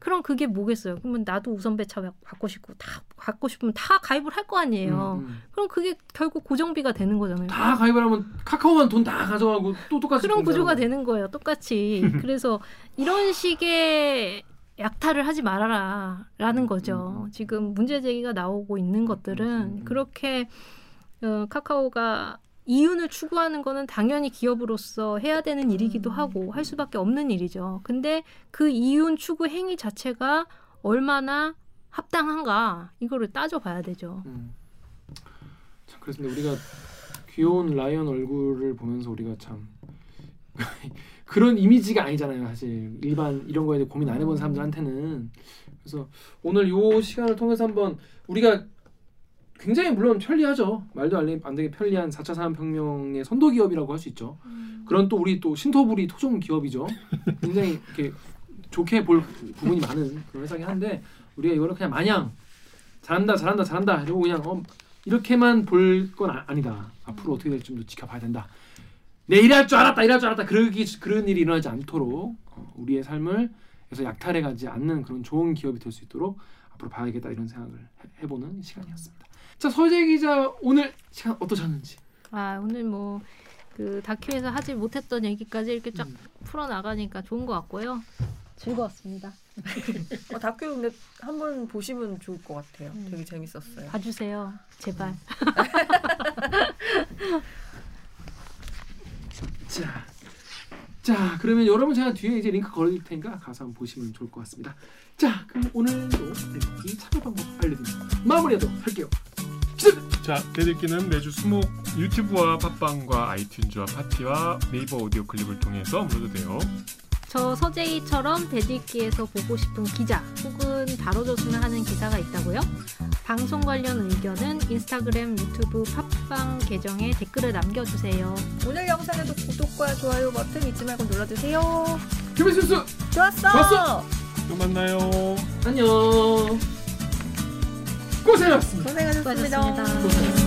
그럼 그게 뭐겠어요? 그러면 나도 우선 배차 받고 싶고 다 갖고 싶으면 다 가입을 할 거 아니에요.
음, 음.
그럼 그게 결국 고정비가 되는 거잖아요.
다 가입을 하면 카카오만 돈 다 가져가고 또 똑같이
그런. 구조가 되는 거예요. 똑같이. (laughs) 그래서 이런 식의 약탈을 하지 말아라라는 거죠. 지금 문제 제기가 나오고 있는 것들은 그렇게 어, 카카오가 이윤을 추구하는 거는 당연히 기업으로서 해야 되는 일이기도 하고 할 수밖에 없는 일이죠. 근데 그 이윤 추구 행위 자체가 얼마나 합당한가 이거를 따져봐야 되죠.
참 그렇습니다. 우리가 귀여운 라이언 얼굴을 보면서 우리가 참 (laughs) 그런 이미지가 아니잖아요. 사실 일반 이런 거에 대해 고민 안 해본 사람들한테는 그래서 오늘 요 시간을 통해서 한번 우리가 굉장히 물론 편리하죠. 말도 안안 되게 편리한 4차 산업혁명의 선도 기업이라고 할 수 있죠. 그런 또 우리 또 신토부리 토종 기업이죠. 굉장히 이렇게 좋게 볼 부분이 많은 그런 회사긴 한데 우리가 이거를 그냥 마냥 잘한다 잘한다 잘한다 이러고 그냥 어, 이렇게만 볼 건 아, 니다 앞으로 어떻게 될지 좀더 지켜봐야 된다. 내 일할 줄 알았다 일할 줄 알았다 그러기 그런 일이 일어나지 않도록 어, 우리의 삶을 그래서 약탈해 가지 않는 그런 좋은 기업이 될 수 있도록 앞으로 봐야겠다 이런 생각을 해, 해보는 시간이었습니다. 자 서재 기자 오늘 시간 어떠셨는지?
아 오늘 뭐 그 다큐에서 하지 못했던 얘기까지 이렇게 쫙 풀어 나가니까 좋은 것 같고요. 즐거웠습니다. (laughs)
어, 다큐 근데 한 번 보시면 좋을 것 같아요. 되게 재밌었어요.
봐주세요, 제발. (laughs)
자, 자 그러면 여러분 제가 뒤에 이제 링크 걸어드릴 테니까 가서 한번 보시면 좋을 것 같습니다. 자 그럼 오늘도 이 참여 방법 알려드리고 마무리하도록 할게요.
자, 댓읽기는 매주 수목 유튜브와 팟빵과 아이튠즈와 팟티와 네이버 오디오 클립을 통해서 업로드 돼요.
저 서재희처럼 댓읽기에서 보고 싶은 기자 혹은 다뤄줬으면 하는 기사가 있다고요? 방송 관련 의견은 인스타그램, 유튜브, 팟빵 계정에 댓글을 남겨주세요.
오늘 영상에도 구독과 좋아요 버튼 잊지 말고 눌러주세요.
김혜수 수
좋았어.
좋았어.
또 만나요.
안녕. 고생하셨습니다.
고생하셨습니다.
수고하셨습니다.
고생하셨습니다.